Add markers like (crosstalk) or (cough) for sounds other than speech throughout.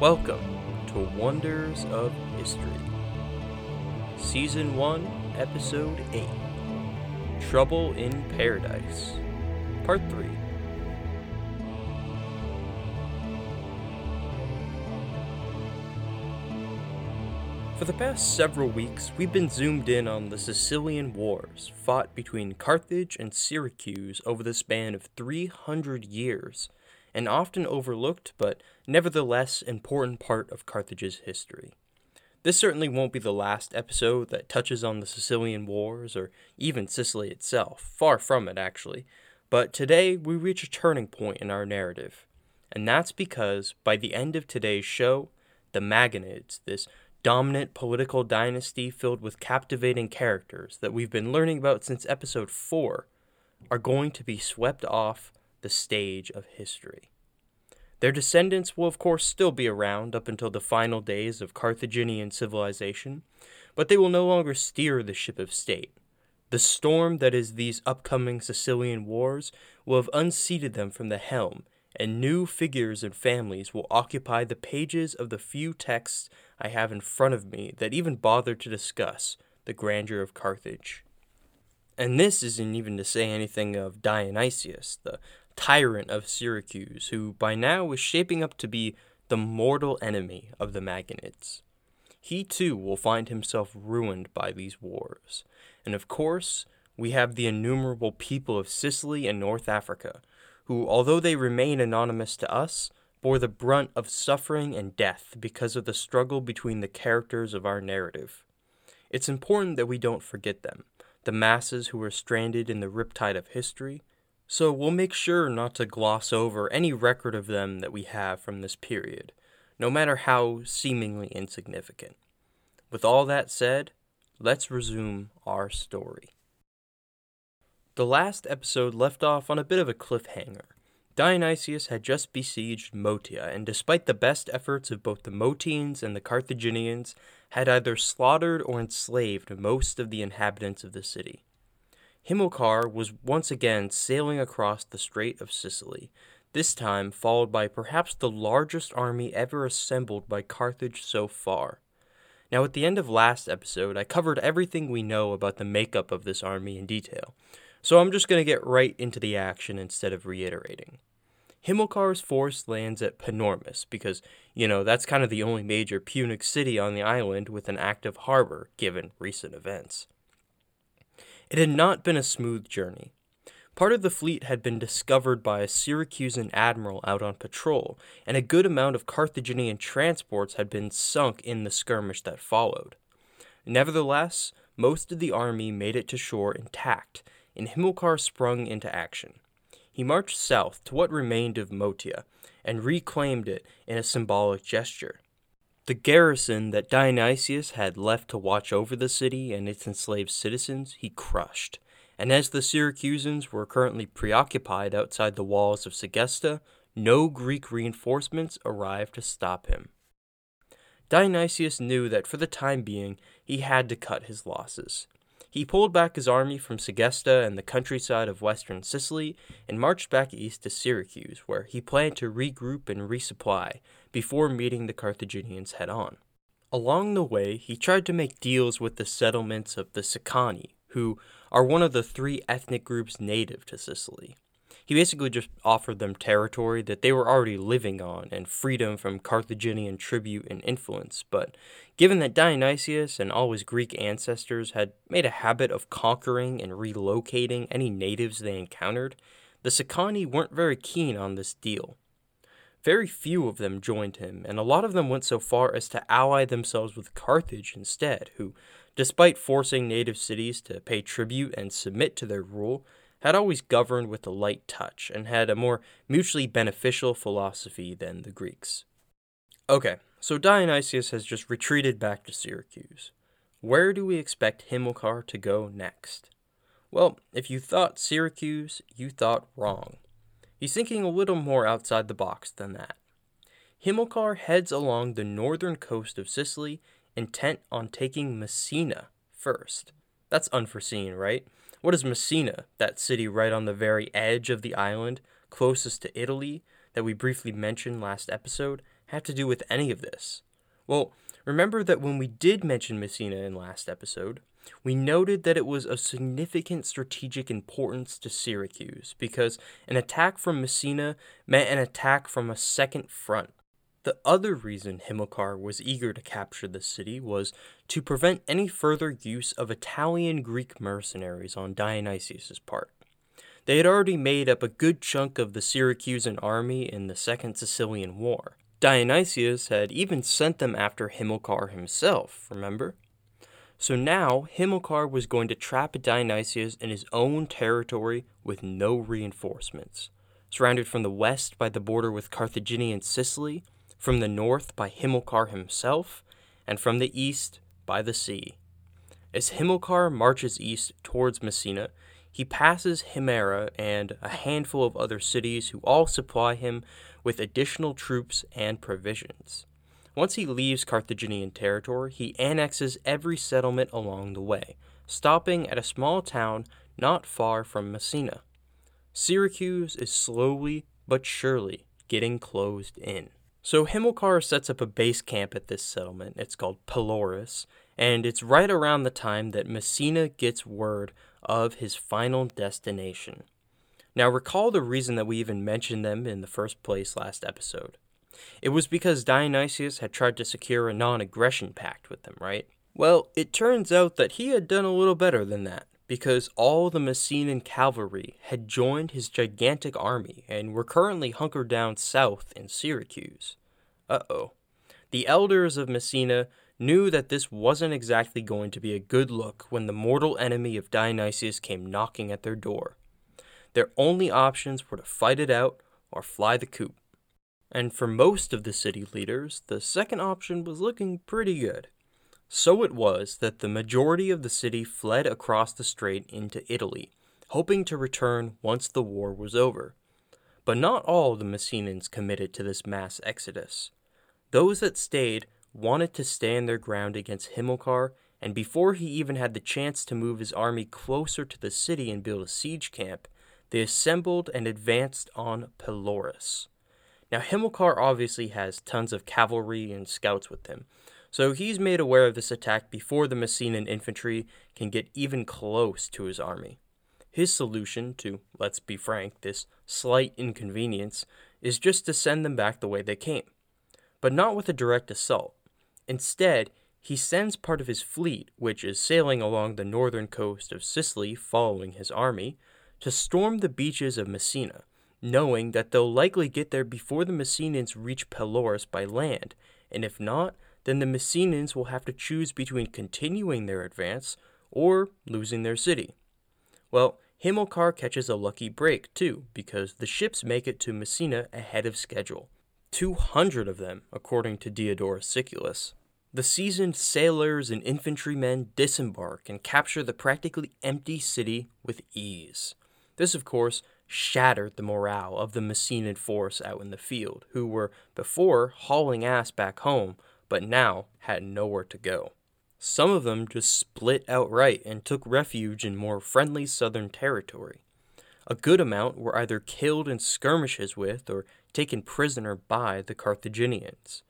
Welcome to Wonders of History, Season 1, Episode 8 Trouble in Paradise, Part 3. For the past several weeks, we've been zoomed in on the Sicilian Wars fought between Carthage and Syracuse over the span of 300 years, an often overlooked but nevertheless important part of Carthage's history. This certainly won't be the last episode that touches on the Sicilian Wars or even Sicily itself, far from it actually, but today we reach a turning point in our narrative. And that's because by the end of today's show, the Magonids, this dominant political dynasty filled with captivating characters that we've been learning about since episode 4 are going to be swept off the stage of history. Their descendants will, of course, still be around up until the final days of Carthaginian civilization, but they will no longer steer the ship of state. The storm that is these upcoming Sicilian wars will have unseated them from the helm, and new figures and families will occupy the pages of the few texts I have in front of me that even bother to discuss the grandeur of Carthage. And this isn't even to say anything of Dionysius, the tyrant of Syracuse, who by now is shaping up to be the mortal enemy of the Magonids. He too will find himself ruined by these wars. And of course, we have the innumerable people of Sicily and North Africa, who, although they remain anonymous to us, bore the brunt of suffering and death because of the struggle between the characters of our narrative. It's important that we don't forget them, the masses who were stranded in the riptide of history, so we'll make sure not to gloss over any record of them that we have from this period, no matter how seemingly insignificant. With all that said, let's resume our story. The last episode left off on a bit of a cliffhanger Dionysius had just besieged Motia, and despite the best efforts of both the Motines and the Carthaginians, had either slaughtered or enslaved most of the inhabitants of the city. Hamilcar was once again sailing across the Strait of Sicily, this time followed by perhaps the largest army ever assembled by Carthage so far. Now, at the end of last episode, I covered everything we know about the makeup of this army in detail, so I'm just going to get right into the action instead of reiterating. Himilcar's force lands at Panormus because, you know, that's kind of the only major Punic city on the island with an active harbor, given recent events. It had not been a smooth journey. Part of the fleet had been discovered by a Syracusan admiral out on patrol, and a good amount of Carthaginian transports had been sunk in the skirmish that followed. Nevertheless, most of the army made it to shore intact, and Hamilcar sprung into action he marched south to what remained of Motia and reclaimed it in a symbolic gesture. The garrison that Dionysius had left to watch over the city and its enslaved citizens he crushed, and as the Syracusans were currently preoccupied outside the walls of Segesta, no Greek reinforcements arrived to stop him. Dionysius knew that for the time being he had to cut his losses. He pulled back his army from Segesta and the countryside of western Sicily and marched back east to Syracuse, where he planned to regroup and resupply before meeting the Carthaginians head on. Along the way, he tried to make deals with the settlements of the Sicani, who are one of the three ethnic groups native to Sicily. He basically just offered them territory that they were already living on and freedom from Carthaginian tribute and influence. But given that Dionysius and all his Greek ancestors had made a habit of conquering and relocating any natives they encountered, the Sicani weren't very keen on this deal. Very few of them joined him, and a lot of them went so far as to ally themselves with Carthage instead, who, despite forcing native cities to pay tribute and submit to their rule, had always governed with a light touch and had a more mutually beneficial philosophy than the Greeks. Okay, so Dionysius has just retreated back to Syracuse. Where do we expect Hamilcar to go next? Well, if you thought Syracuse, you thought wrong. He's thinking a little more outside the box than that. Hamilcar heads along the northern coast of Sicily, intent on taking Messina first. That's unforeseen, right? What is Messina, that city right on the very edge of the island, closest to Italy, that we briefly mentioned last episode, have to do with any of this? Well, remember that when we did mention Messina in last episode, we noted that it was of significant strategic importance to Syracuse because an attack from Messina meant an attack from a second front. The other reason Hamilcar was eager to capture the city was to prevent any further use of Italian Greek mercenaries on Dionysius's part. They had already made up a good chunk of the Syracusan army in the Second Sicilian War. Dionysius had even sent them after Hamilcar himself, remember? So now Hamilcar was going to trap Dionysius in his own territory with no reinforcements. Surrounded from the west by the border with Carthaginian Sicily, from the north by Hamilcar himself, and from the east by the sea. As Hamilcar marches east towards Messina, he passes Himera and a handful of other cities who all supply him with additional troops and provisions. Once he leaves Carthaginian territory, he annexes every settlement along the way, stopping at a small town not far from Messina. Syracuse is slowly but surely getting closed in. So Hamilcar sets up a base camp at this settlement. It's called Pelorus, and it's right around the time that Messina gets word of his final destination. Now, recall the reason that we even mentioned them in the first place last episode. It was because Dionysius had tried to secure a non aggression pact with them, right? Well, it turns out that he had done a little better than that, because all the Messenian cavalry had joined his gigantic army and were currently hunkered down south in Syracuse. Uh oh. The elders of Messina knew that this wasn't exactly going to be a good look when the mortal enemy of Dionysius came knocking at their door. Their only options were to fight it out or fly the coop. And for most of the city leaders, the second option was looking pretty good. So it was that the majority of the city fled across the strait into Italy, hoping to return once the war was over. But not all the Messinans committed to this mass exodus. Those that stayed wanted to stand their ground against Hamilcar, and before he even had the chance to move his army closer to the city and build a siege camp, they assembled and advanced on Pelorus. Now, Hamilcar obviously has tons of cavalry and scouts with him, so he's made aware of this attack before the Messenian infantry can get even close to his army. His solution to, let's be frank, this slight inconvenience is just to send them back the way they came. But not with a direct assault. Instead, he sends part of his fleet, which is sailing along the northern coast of Sicily following his army, to storm the beaches of Messina, knowing that they'll likely get there before the Messenians reach Pelorus by land, and if not, then the Messenians will have to choose between continuing their advance or losing their city. Well, Hamilcar catches a lucky break too, because the ships make it to Messina ahead of schedule. 200 of them, according to Diodorus Siculus. The seasoned sailors and infantrymen disembark and capture the practically empty city with ease. This, of course, shattered the morale of the Messenian force out in the field, who were before hauling ass back home, but now had nowhere to go. Some of them just split outright and took refuge in more friendly southern territory. A good amount were either killed in skirmishes with or taken prisoner by the Carthaginians.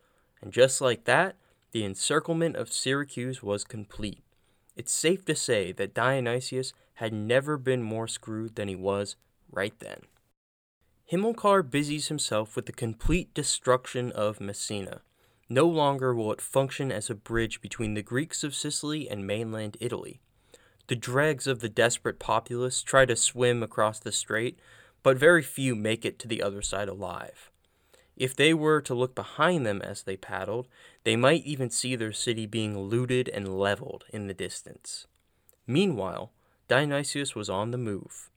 And just like that, the encirclement of Syracuse was complete. It's safe to say that Dionysius had never been more screwed than he was right then. Hamilcar busies himself with the complete destruction of Messina. No longer will it function as a bridge between the Greeks of Sicily and mainland Italy. The dregs of the desperate populace try to swim across the strait, but very few make it to the other side alive. If they were to look behind them as they paddled, they might even see their city being looted and leveled in the distance. Meanwhile, Dionysius was on the move.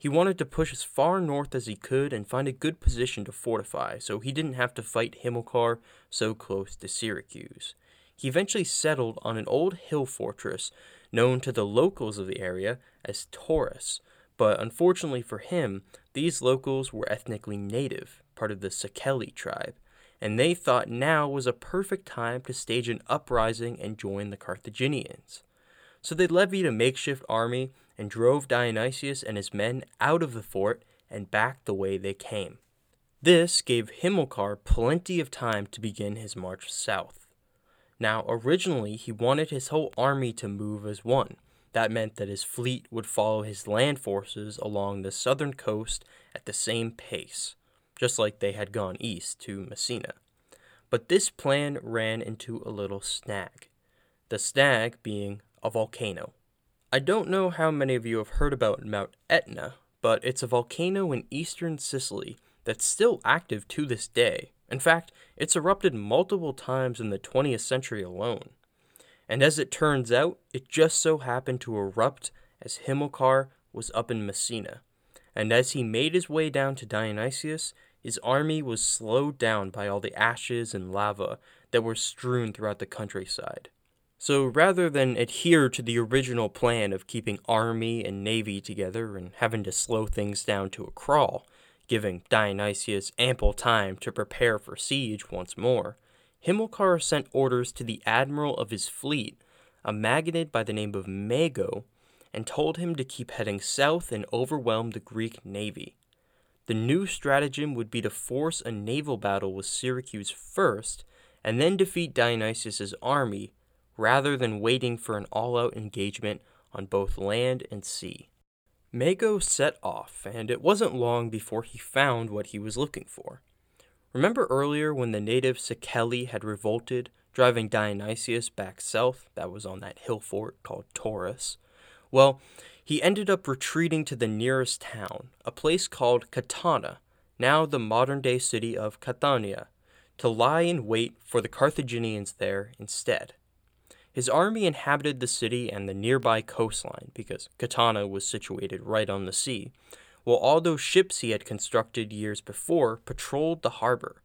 He wanted to push as far north as he could and find a good position to fortify so he didn't have to fight Hamilcar so close to Syracuse. He eventually settled on an old hill fortress known to the locals of the area as Taurus, but unfortunately for him, these locals were ethnically native, part of the Siceli tribe, and they thought now was a perfect time to stage an uprising and join the Carthaginians. So they levied a makeshift army and drove Dionysius and his men out of the fort and back the way they came. This gave Himilcar plenty of time to begin his march south. Now, originally, he wanted his whole army to move as one. That meant that his fleet would follow his land forces along the southern coast at the same pace, just like they had gone east to Messina. But this plan ran into a little snag. The snag being a volcano. I don't know how many of you have heard about Mount Etna, but it's a volcano in eastern Sicily that's still active to this day. In fact, it's erupted multiple times in the 20th century alone. And as it turns out, it just so happened to erupt as Himilcar was up in Messina. And as he made his way down to Dionysius, his army was slowed down by all the ashes and lava that were strewn throughout the countryside. So rather than adhere to the original plan of keeping army and navy together and having to slow things down to a crawl, giving Dionysius ample time to prepare for siege once more, Himilcar sent orders to the admiral of his fleet, a Magonid by the name of Mago, and told him to keep heading south and overwhelm the Greek navy. The new stratagem would be to force a naval battle with Syracuse first, and then defeat Dionysius's army rather than waiting for an all out engagement on both land and sea. Mago set off, and it wasn't long before he found what he was looking for. Remember earlier when the native Siceli had revolted, driving Dionysius back south, that was on that hill fort called Taurus? Well, he ended up retreating to the nearest town, a place called Catana, now the modern day city of Catania, to lie in wait for the Carthaginians there instead. His army inhabited the city and the nearby coastline because Catana was situated right on the sea, while all those ships he had constructed years before patrolled the harbor.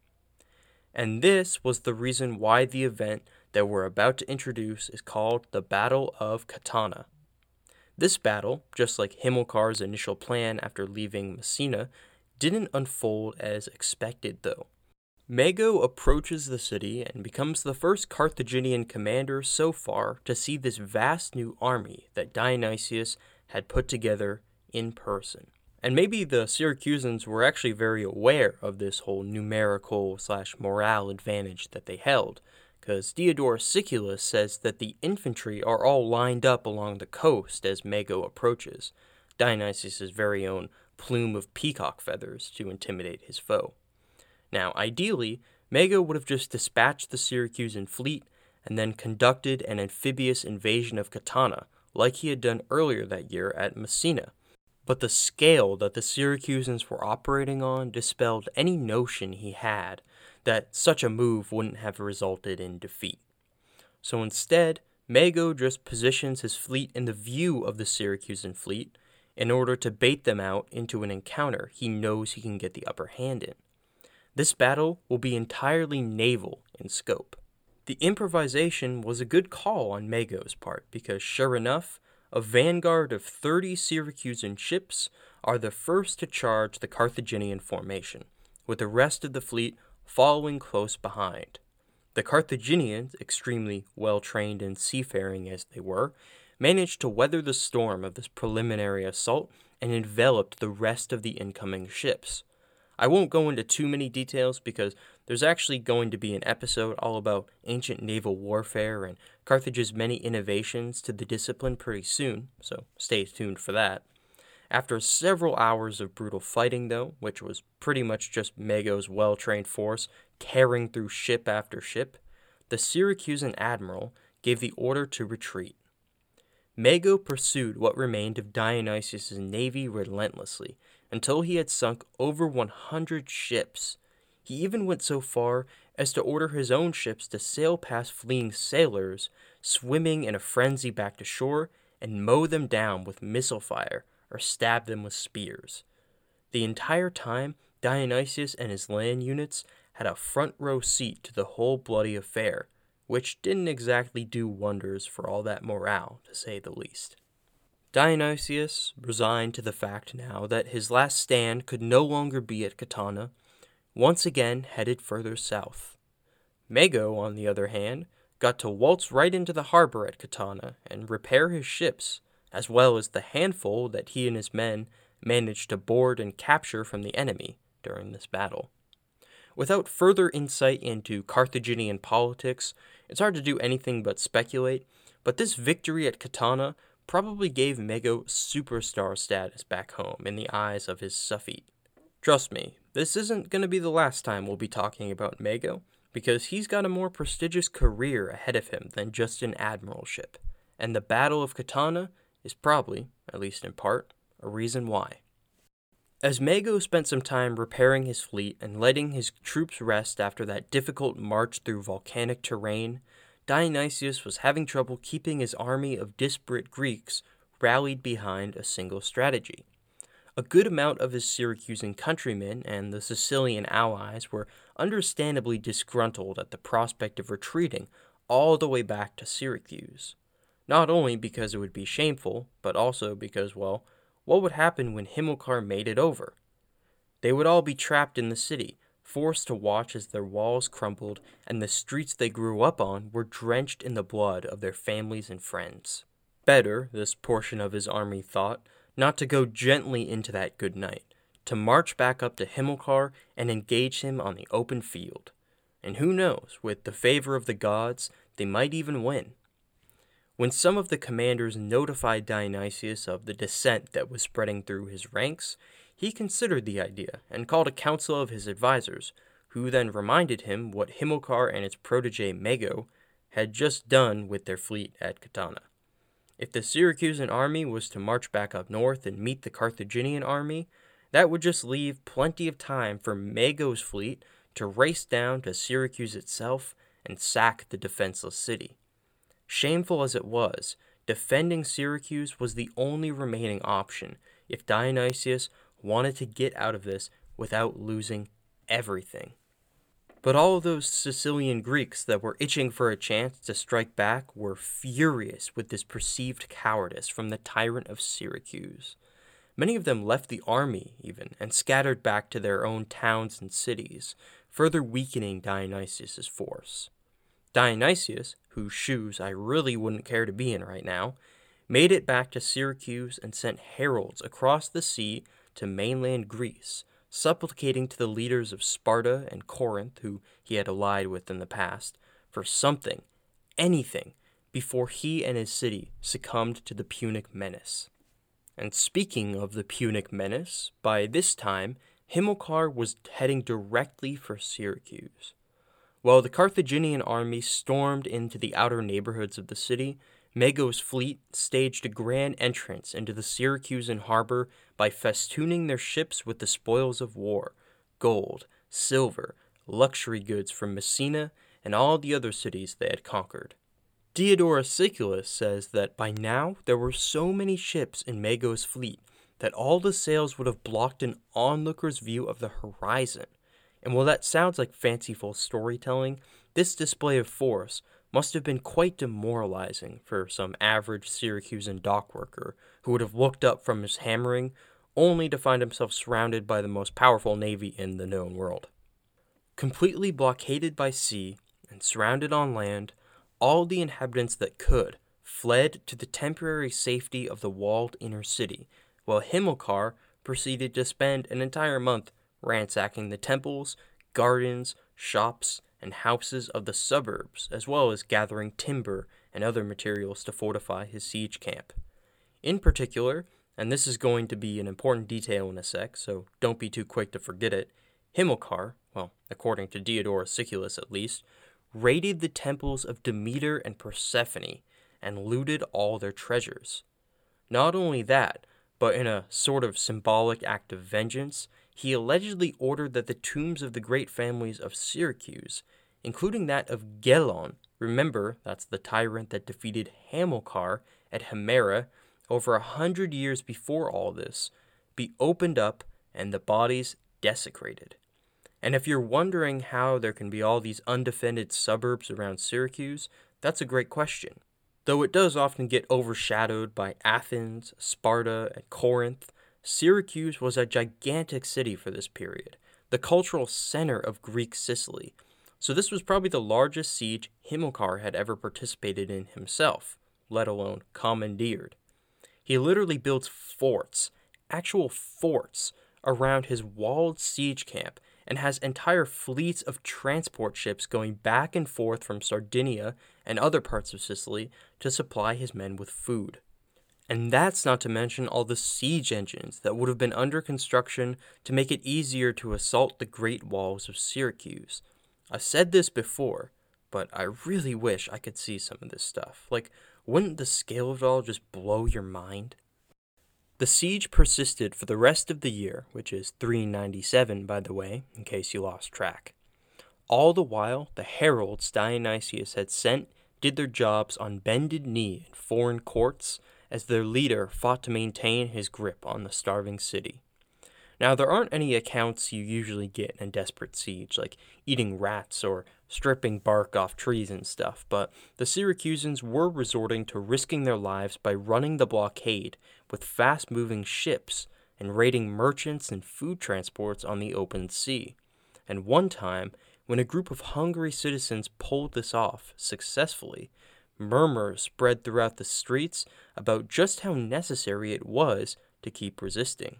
And this was the reason why the event that we're about to introduce is called the Battle of Catana. This battle, just like Himilcar's initial plan after leaving Messina, didn't unfold as expected though. Mago approaches the city and becomes the first Carthaginian commander so far to see this vast new army that Dionysius had put together in person. And maybe the Syracusans were actually very aware of this whole numerical slash morale advantage that they held, because Diodorus Siculus says that the infantry are all lined up along the coast as Mago approaches, Dionysius's very own plume of peacock feathers to intimidate his foe. Now, ideally, Mago would have just dispatched the Syracusan fleet and then conducted an amphibious invasion of Catana, like he had done earlier that year at Messina. But the scale that the Syracusans were operating on dispelled any notion he had that such a move wouldn't have resulted in defeat. So instead, Mago just positions his fleet in the view of the Syracusan fleet in order to bait them out into an encounter he knows he can get the upper hand in. This battle will be entirely naval in scope. The improvisation was a good call on Mago's part because, sure enough, a vanguard of 30 Syracusan ships are the first to charge the Carthaginian formation, with the rest of the fleet following close behind. The Carthaginians, extremely well trained in seafaring as they were, managed to weather the storm of this preliminary assault and enveloped the rest of the incoming ships. I won't go into too many details because there's actually going to be an episode all about ancient naval warfare and Carthage's many innovations to the discipline pretty soon, so stay tuned for that. After several hours of brutal fighting, though, which was pretty much just Mago's well trained force tearing through ship after ship, the Syracusan admiral gave the order to retreat. Mago pursued what remained of Dionysius's navy relentlessly, until he had sunk over 100 ships. He even went so far as to order his own ships to sail past fleeing sailors, swimming in a frenzy back to shore, and mow them down with missile fire or stab them with spears. The entire time, Dionysius and his land units had a front row seat to the whole bloody affair, which didn't exactly do wonders for all that morale, to say the least. Dionysius, resigned to the fact now that his last stand could no longer be at Catana, once again headed further south. Mago, on the other hand, got to waltz right into the harbor at Catana and repair his ships, as well as the handful that he and his men managed to board and capture from the enemy during this battle. Without further insight into Carthaginian politics, it's hard to do anything but speculate, but this victory at Catana probably gave Mago superstar status back home in the eyes of his Suffete. Trust me, this isn't going to be the last time we'll be talking about Mago, because he's got a more prestigious career ahead of him than just an admiralship, and the Battle of Catana is probably, at least in part, a reason why. As Mago spent some time repairing his fleet and letting his troops rest after that difficult march through volcanic terrain, Dionysius was having trouble keeping his army of disparate Greeks rallied behind a single strategy. A good amount of his Syracusan countrymen and the Sicilian allies were understandably disgruntled at the prospect of retreating all the way back to Syracuse. Not only because it would be shameful, but also because, well, what would happen when Himilcar made it over? They would all be trapped in the city, forced to watch as their walls crumbled and the streets they grew up on were drenched in the blood of their families and friends. Better, this portion of his army thought, not to go gently into that good night, to march back up to Himilcar and engage him on the open field. And who knows, with the favor of the gods, they might even win. When some of the commanders notified Dionysius of the dissent that was spreading through his ranks, he considered the idea and called a council of his advisers, who then reminded him what Himilcar and its protege Mago had just done with their fleet at Catana. If the Syracusan army was to march back up north and meet the Carthaginian army, that would just leave plenty of time for Mago's fleet to race down to Syracuse itself and sack the defenseless city. Shameful as it was, defending Syracuse was the only remaining option if Dionysius wanted to get out of this without losing everything. But all those Sicilian Greeks that were itching for a chance to strike back were furious with this perceived cowardice from the tyrant of Syracuse. Many of them left the army, even, and scattered back to their own towns and cities, further weakening Dionysius's force. Dionysius, whose shoes I really wouldn't care to be in right now, made it back to Syracuse and sent heralds across the sea to mainland Greece, supplicating to the leaders of Sparta and Corinth, who he had allied with in the past, for something, anything, before he and his city succumbed to the Punic menace. And speaking of the Punic menace, by this time Himilcar was heading directly for Syracuse. While the Carthaginian army stormed into the outer neighborhoods of the city, Mago's fleet staged a grand entrance into the Syracusan harbor by festooning their ships with the spoils of war gold, silver, luxury goods from Messina, and all the other cities they had conquered. Diodorus Siculus says that by now there were so many ships in Mago's fleet that all the sails would have blocked an onlooker's view of the horizon. And while that sounds like fanciful storytelling, this display of force must have been quite demoralizing for some average Syracusan dockworker who would have looked up from his hammering only to find himself surrounded by the most powerful navy in the known world. Completely blockaded by sea and surrounded on land, all the inhabitants that could fled to the temporary safety of the walled inner city, while Himilcar proceeded to spend an entire month ransacking the temples, gardens, shops, and houses of the suburbs, as well as gathering timber and other materials to fortify his siege camp. In particular, and this is going to be an important detail in a sec, so don't be too quick to forget it, Himilcar, well, according to Diodorus Siculus at least, raided the temples of Demeter and Persephone and looted all their treasures. Not only that, but in a sort of symbolic act of vengeance, he allegedly ordered that the tombs of the great families of Syracuse, including that of Gelon, remember that's the tyrant that defeated Hamilcar at Himera over a hundred years before all this, be opened up and the bodies desecrated. And if you're wondering how there can be all these undefended suburbs around Syracuse, that's a great question. Though it does often get overshadowed by Athens, Sparta, and Corinth, Syracuse was a gigantic city for this period, the cultural center of Greek Sicily, so this was probably the largest siege Himilcar had ever participated in himself, let alone commandeered. He literally builds forts, actual forts, around his walled siege camp and has entire fleets of transport ships going back and forth from Sardinia and other parts of Sicily to supply his men with food. And that's not to mention all the siege engines that would have been under construction to make it easier to assault the great walls of Syracuse. I've said this before, but I really wish I could see some of this stuff. Like, wouldn't the scale of it all just blow your mind? The siege persisted for the rest of the year, which is 397, by the way, in case you lost track. All the while, the heralds Dionysius had sent did their jobs on bended knee in foreign courts as their leader fought to maintain his grip on the starving city. Now, there aren't any accounts you usually get in a desperate siege, like eating rats or stripping bark off trees and stuff, but the Syracusans were resorting to risking their lives by running the blockade with fast moving ships and raiding merchants and food transports on the open sea. And one time, when a group of hungry citizens pulled this off successfully, murmurs spread throughout the streets about just how necessary it was to keep resisting.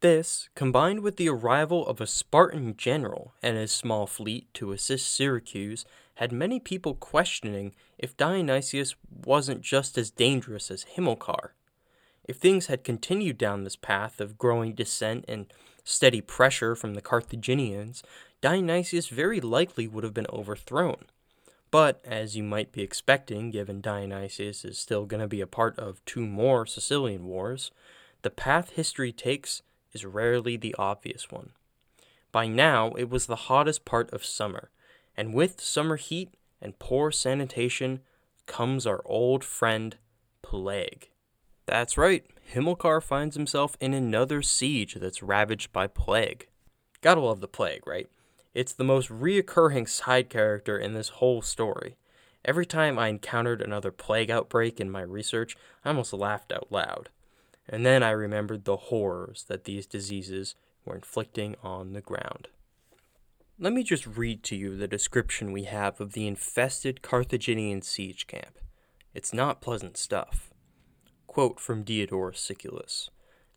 This, combined with the arrival of a Spartan general and his small fleet to assist Syracuse, had many people questioning if Dionysius wasn't just as dangerous as Himilcar. If things had continued down this path of growing dissent and steady pressure from the Carthaginians, Dionysius very likely would have been overthrown. But, as you might be expecting, given Dionysius is still going to be a part of two more Sicilian wars, the path history takes is rarely the obvious one. By now, it was the hottest part of summer, and with summer heat and poor sanitation comes our old friend, plague. That's right, Himilcar finds himself in another siege that's ravaged by plague. Gotta love the plague, right? It's the most reoccurring side character in this whole story. Every time I encountered another plague outbreak in my research, I almost laughed out loud. And then I remembered the horrors that these diseases were inflicting on the ground. Let me just read to you the description we have of the infested Carthaginian siege camp. It's not pleasant stuff. Quote from Diodorus Siculus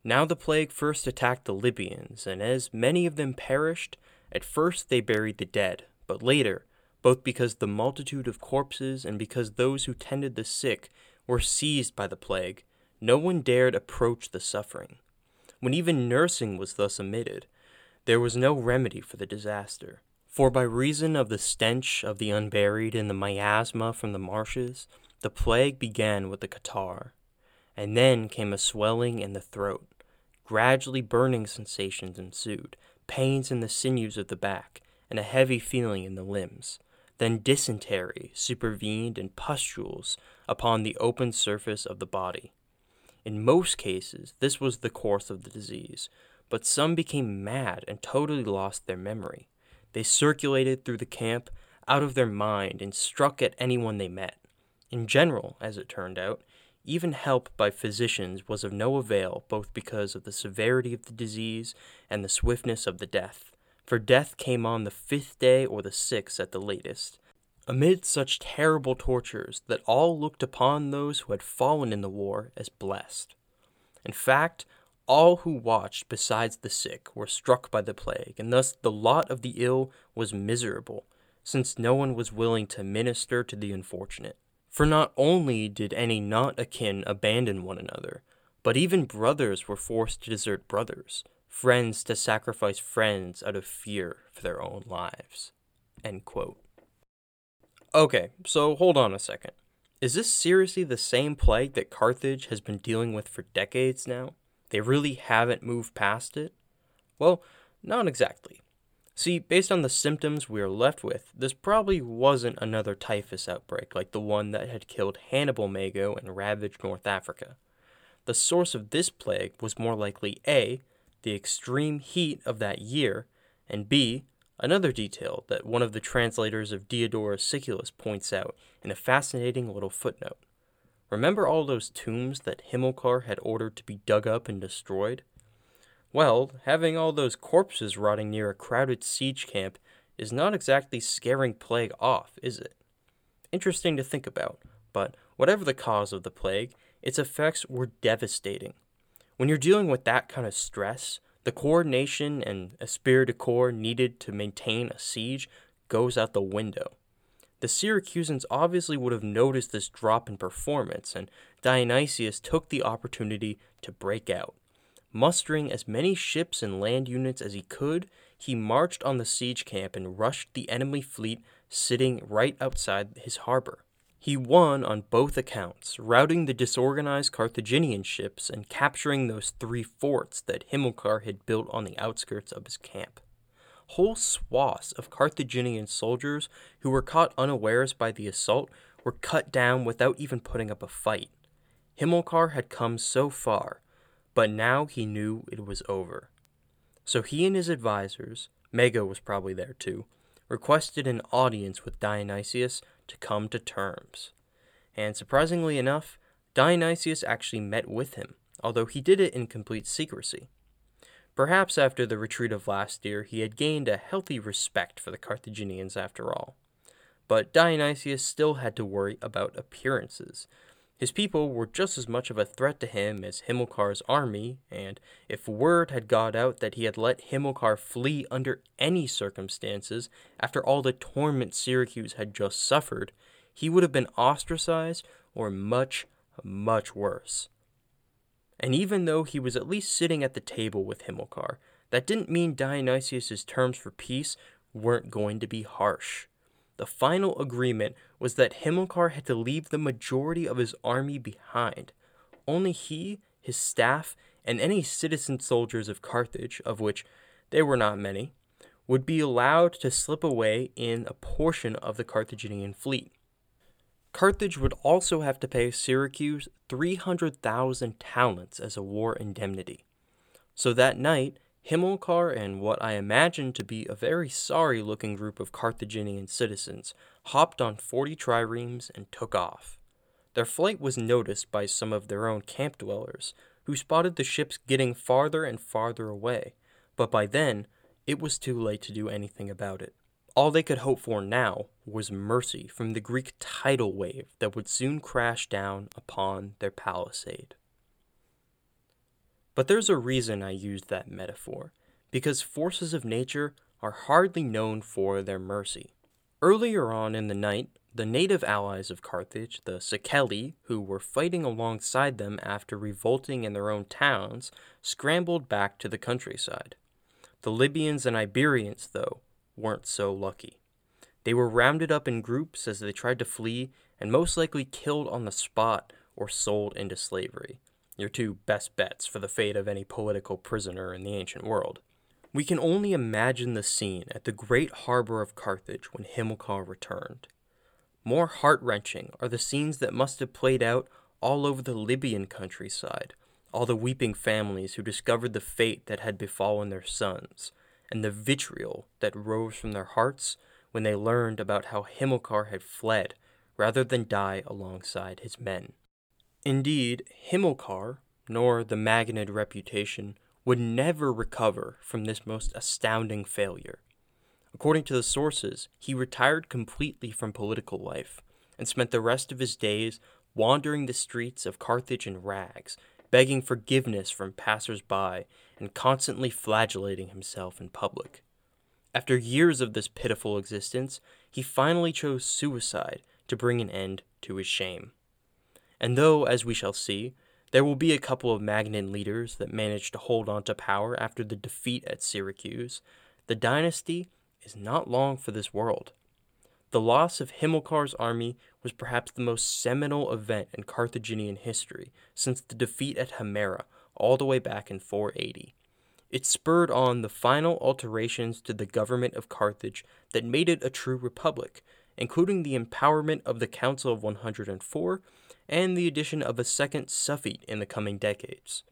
Now the plague first attacked the Libyans, and as many of them perished, at first they buried the dead, but later, both because the multitude of corpses and because those who tended the sick were seized by the plague, no one dared approach the suffering. When even nursing was thus omitted, there was no remedy for the disaster. For by reason of the stench of the unburied and the miasma from the marshes, the plague began with the catarrh, and then came a swelling in the throat. Gradually burning sensations ensued, pains in the sinews of the back, and a heavy feeling in the limbs. Then dysentery supervened and pustules upon the open surface of the body. In most cases, this was the course of the disease, but some became mad and totally lost their memory. They circulated through the camp out of their mind and struck at anyone they met. In general, as it turned out, even help by physicians was of no avail, both because of the severity of the disease and the swiftness of the death. For death came on the fifth day or the sixth at the latest, amid such terrible tortures that all looked upon those who had fallen in the war as blessed. In fact, all who watched besides the sick were struck by the plague, and thus the lot of the ill was miserable, since no one was willing to minister to the unfortunate. For not only did any not akin abandon one another, but even brothers were forced to desert brothers, friends to sacrifice friends out of fear for their own lives. Okay, so hold on a second. Is this seriously the same plague that Carthage has been dealing with for decades now? They really haven't moved past it? Well, not exactly. See, based on the symptoms we are left with, this probably wasn't another typhus outbreak like the one that had killed Hannibal Mago and ravaged North Africa. The source of this plague was more likely A, the extreme heat of that year, and B, Another detail that one of the translators of Diodorus Siculus points out in a fascinating little footnote. Remember all those tombs that Himilcar had ordered to be dug up and destroyed? Well, having all those corpses rotting near a crowded siege camp is not exactly scaring plague off, is it? Interesting to think about, but whatever the cause of the plague, its effects were devastating. When you're dealing with that kind of stress, The coordination and esprit de corps needed to maintain a siege goes out the window. The Syracusans obviously would have noticed this drop in performance, and Dionysius took the opportunity to break out. Mustering as many ships and land units as he could, he marched on the siege camp and rushed the enemy fleet sitting right outside his harbor. He won on both accounts, routing the disorganized Carthaginian ships and capturing those three forts that Hamilcar had built on the outskirts of his camp. Whole swaths of Carthaginian soldiers who were caught unawares by the assault were cut down without even putting up a fight. Hamilcar had come so far, but now he knew it was over. So he and his advisers, Mago was probably there too, requested an audience with Dionysius to come to terms. And surprisingly enough, Dionysius actually met with him, although he did it in complete secrecy. Perhaps after the retreat of last year, he had gained a healthy respect for the Carthaginians after all. But Dionysius still had to worry about appearances, his people were just as much of a threat to him as Hamilcar's army, and if word had got out that he had let Hamilcar flee under any circumstances after all the torment Syracuse had just suffered, he would have been ostracized or much, much worse. And even though he was at least sitting at the table with Hamilcar, that didn't mean Dionysius's terms for peace weren't going to be harsh. The final agreement was that Hamilcar had to leave the majority of his army behind. Only he, his staff, and any citizen soldiers of Carthage, of which there were not many, would be allowed to slip away in a portion of the Carthaginian fleet. Carthage would also have to pay Syracuse 300,000 talents as a war indemnity. So that night, Hamilcar and what I imagined to be a very sorry looking group of Carthaginian citizens hopped on 40 triremes and took off. Their flight was noticed by some of their own camp dwellers, who spotted the ships getting farther and farther away, but by then it was too late to do anything about it. All they could hope for now was mercy from the Greek tidal wave that would soon crash down upon their palisade. But there's a reason I used that metaphor, because forces of nature are hardly known for their mercy. Earlier on in the night, the native allies of Carthage, the Siceli, who were fighting alongside them after revolting in their own towns, scrambled back to the countryside. The Libyans and Iberians, though, weren't so lucky. They were rounded up in groups as they tried to flee and most likely killed on the spot or sold into slavery your two best bets for the fate of any political prisoner in the ancient world. We can only imagine the scene at the great harbor of Carthage when Hamilcar returned. More heart wrenching are the scenes that must have played out all over the Libyan countryside, all the weeping families who discovered the fate that had befallen their sons, and the vitriol that rose from their hearts when they learned about how Hamilcar had fled rather than die alongside his men. Indeed, Hamilcar, nor the Magonid reputation, would never recover from this most astounding failure. According to the sources, he retired completely from political life and spent the rest of his days wandering the streets of Carthage in rags, begging forgiveness from passers by, and constantly flagellating himself in public. After years of this pitiful existence, he finally chose suicide to bring an end to his shame. And though, as we shall see, there will be a couple of Magnan leaders that manage to hold on to power after the defeat at Syracuse, the dynasty is not long for this world. The loss of Hamilcar's army was perhaps the most seminal event in Carthaginian history since the defeat at Himera all the way back in 480. It spurred on the final alterations to the government of Carthage that made it a true republic, including the empowerment of the Council of 104 and the addition of a second suffet in the coming decades.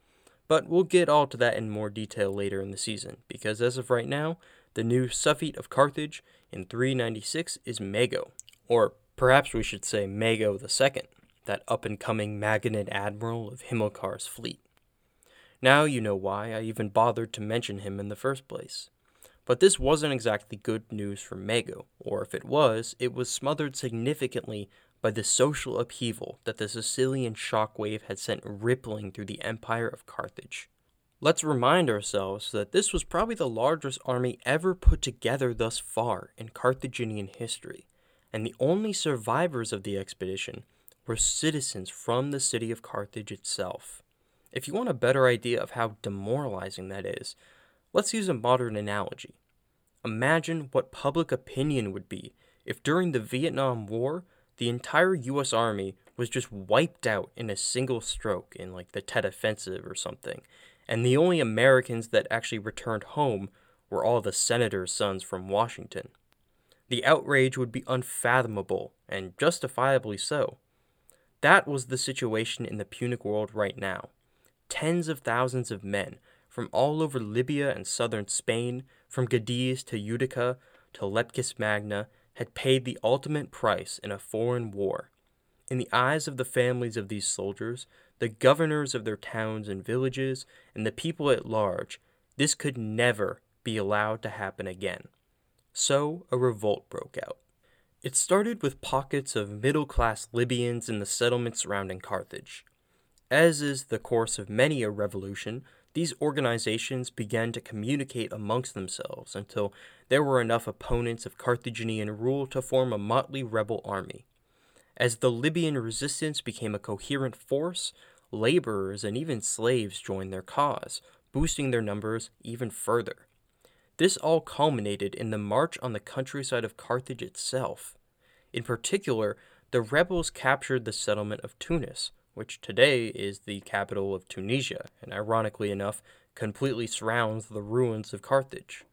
But we'll get all to that in more detail later in the season, because as of right now, the new suffet of Carthage in 396 is Mago, or perhaps we should say Mago II, that up and coming Magonid admiral of Himilcar's fleet. Now you know why I even bothered to mention him in the first place. But this wasn't exactly good news for Mago, or if it was, it was smothered significantly by the social upheaval that the Sicilian shockwave had sent rippling through the empire of Carthage. Let's remind ourselves that this was probably the largest army ever put together thus far in Carthaginian history, and the only survivors of the expedition were citizens from the city of Carthage itself. If you want a better idea of how demoralizing that is, let's use a modern analogy. Imagine what public opinion would be if during the Vietnam War, the entire US Army was just wiped out in a single stroke in like the Tet Offensive or something, and the only Americans that actually returned home were all the senators' sons from Washington. The outrage would be unfathomable, and justifiably so. That was the situation in the Punic world right now. Tens of thousands of men from all over Libya and southern Spain, from Cadiz to Utica to Leptis Magna, had paid the ultimate price in a foreign war. In the eyes of the families of these soldiers, the governors of their towns and villages, and the people at large, this could never be allowed to happen again. So a revolt broke out. It started with pockets of middle class Libyans in the settlements surrounding Carthage. As is the course of many a revolution, these organizations began to communicate amongst themselves until there were enough opponents of Carthaginian rule to form a motley rebel army. As the Libyan resistance became a coherent force, laborers and even slaves joined their cause, boosting their numbers even further. This all culminated in the march on the countryside of Carthage itself. In particular, the rebels captured the settlement of Tunis, which today is the capital of Tunisia, and ironically enough, completely surrounds the ruins of Carthage.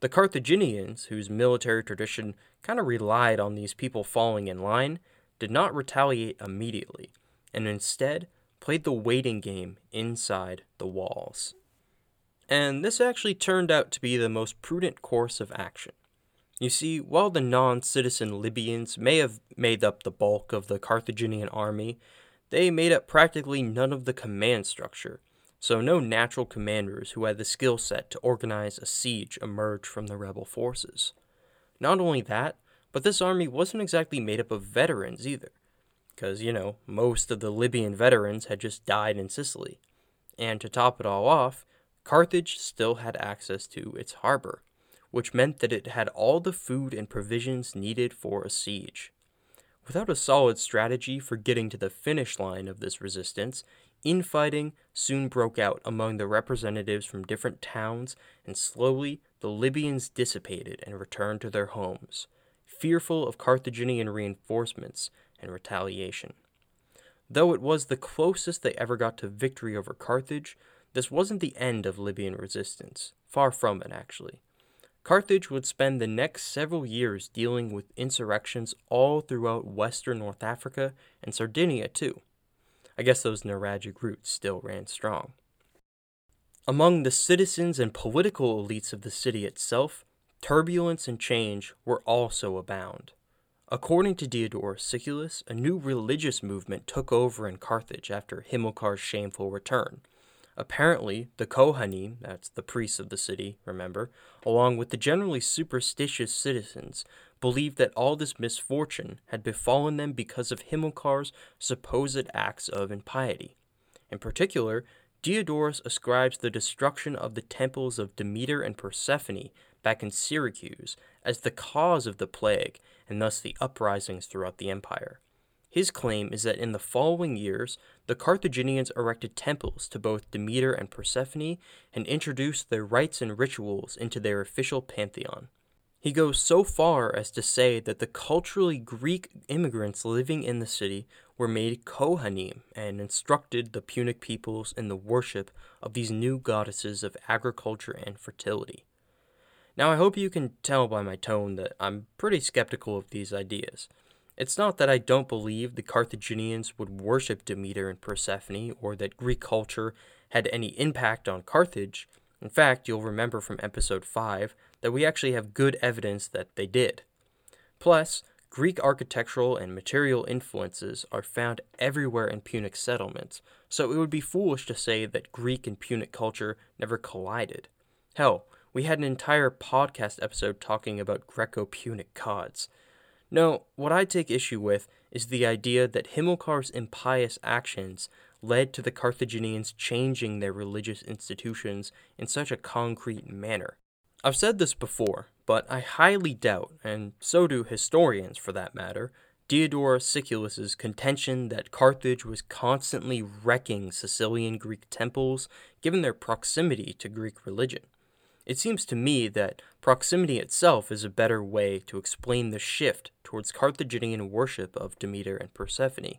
The Carthaginians, whose military tradition kind of relied on these people falling in line, did not retaliate immediately, and instead played the waiting game inside the walls and this actually turned out to be the most prudent course of action. You see, while the non citizen Libyans may have made up the bulk of the Carthaginian army, they made up practically none of the command structure, so no natural commanders who had the skill set to organize a siege emerged from the rebel forces. Not only that, but this army wasn't exactly made up of veterans either, because, you know, most of the Libyan veterans had just died in Sicily. And to top it all off, Carthage still had access to its harbor, which meant that it had all the food and provisions needed for a siege. Without a solid strategy for getting to the finish line of this resistance, infighting soon broke out among the representatives from different towns, and slowly the Libyans dissipated and returned to their homes, fearful of Carthaginian reinforcements and retaliation. Though it was the closest they ever got to victory over Carthage, this wasn't the end of Libyan resistance, far from it, actually. Carthage would spend the next several years dealing with insurrections all throughout western North Africa and Sardinia, too. I guess those Nuragic roots still ran strong. Among the citizens and political elites of the city itself, turbulence and change were also abound. According to Diodorus Siculus, a new religious movement took over in Carthage after Hamilcar's shameful return, Apparently, the Kohanim, that's the priests of the city, remember, along with the generally superstitious citizens, believed that all this misfortune had befallen them because of Hamilcar's supposed acts of impiety. In particular, Diodorus ascribes the destruction of the temples of Demeter and Persephone back in Syracuse as the cause of the plague and thus the uprisings throughout the empire. His claim is that in the following years, the Carthaginians erected temples to both Demeter and Persephone and introduced their rites and rituals into their official pantheon. He goes so far as to say that the culturally Greek immigrants living in the city were made Kohanim and instructed the Punic peoples in the worship of these new goddesses of agriculture and fertility. Now, I hope you can tell by my tone that I'm pretty skeptical of these ideas. It's not that I don't believe the Carthaginians would worship Demeter and Persephone or that Greek culture had any impact on Carthage. In fact, you'll remember from episode 5 that we actually have good evidence that they did. Plus, Greek architectural and material influences are found everywhere in Punic settlements, so it would be foolish to say that Greek and Punic culture never collided. Hell, we had an entire podcast episode talking about Greco Punic gods. No, what I take issue with is the idea that Hamilcar's impious actions led to the Carthaginians changing their religious institutions in such a concrete manner. I've said this before, but I highly doubt, and so do historians for that matter, Diodorus Siculus's contention that Carthage was constantly wrecking Sicilian Greek temples given their proximity to Greek religion. It seems to me that proximity itself is a better way to explain the shift towards Carthaginian worship of Demeter and Persephone.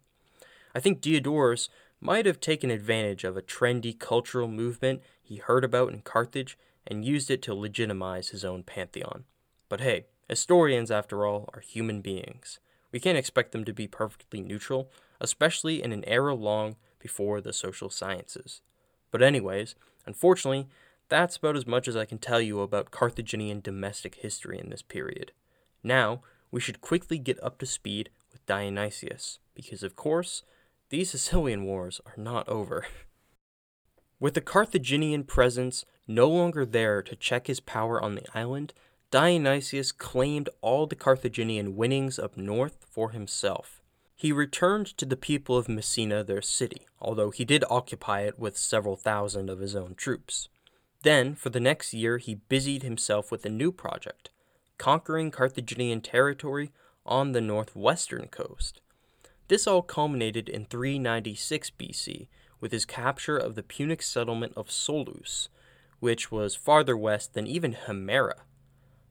I think Diodorus might have taken advantage of a trendy cultural movement he heard about in Carthage and used it to legitimize his own pantheon. But hey, historians, after all, are human beings. We can't expect them to be perfectly neutral, especially in an era long before the social sciences. But, anyways, unfortunately, that's about as much as I can tell you about Carthaginian domestic history in this period. Now, we should quickly get up to speed with Dionysius, because of course, these (laughs) Sicilian wars are not over. (laughs) with the Carthaginian presence no longer there to check his power on the island, Dionysius claimed all the Carthaginian winnings up north for himself. He returned to the people of Messina their city, although he did occupy it with several thousand of his own troops. Then, for the next year, he busied himself with a new project, conquering Carthaginian territory on the northwestern coast. This all culminated in 396 BC with his capture of the Punic settlement of Solus, which was farther west than even Himera.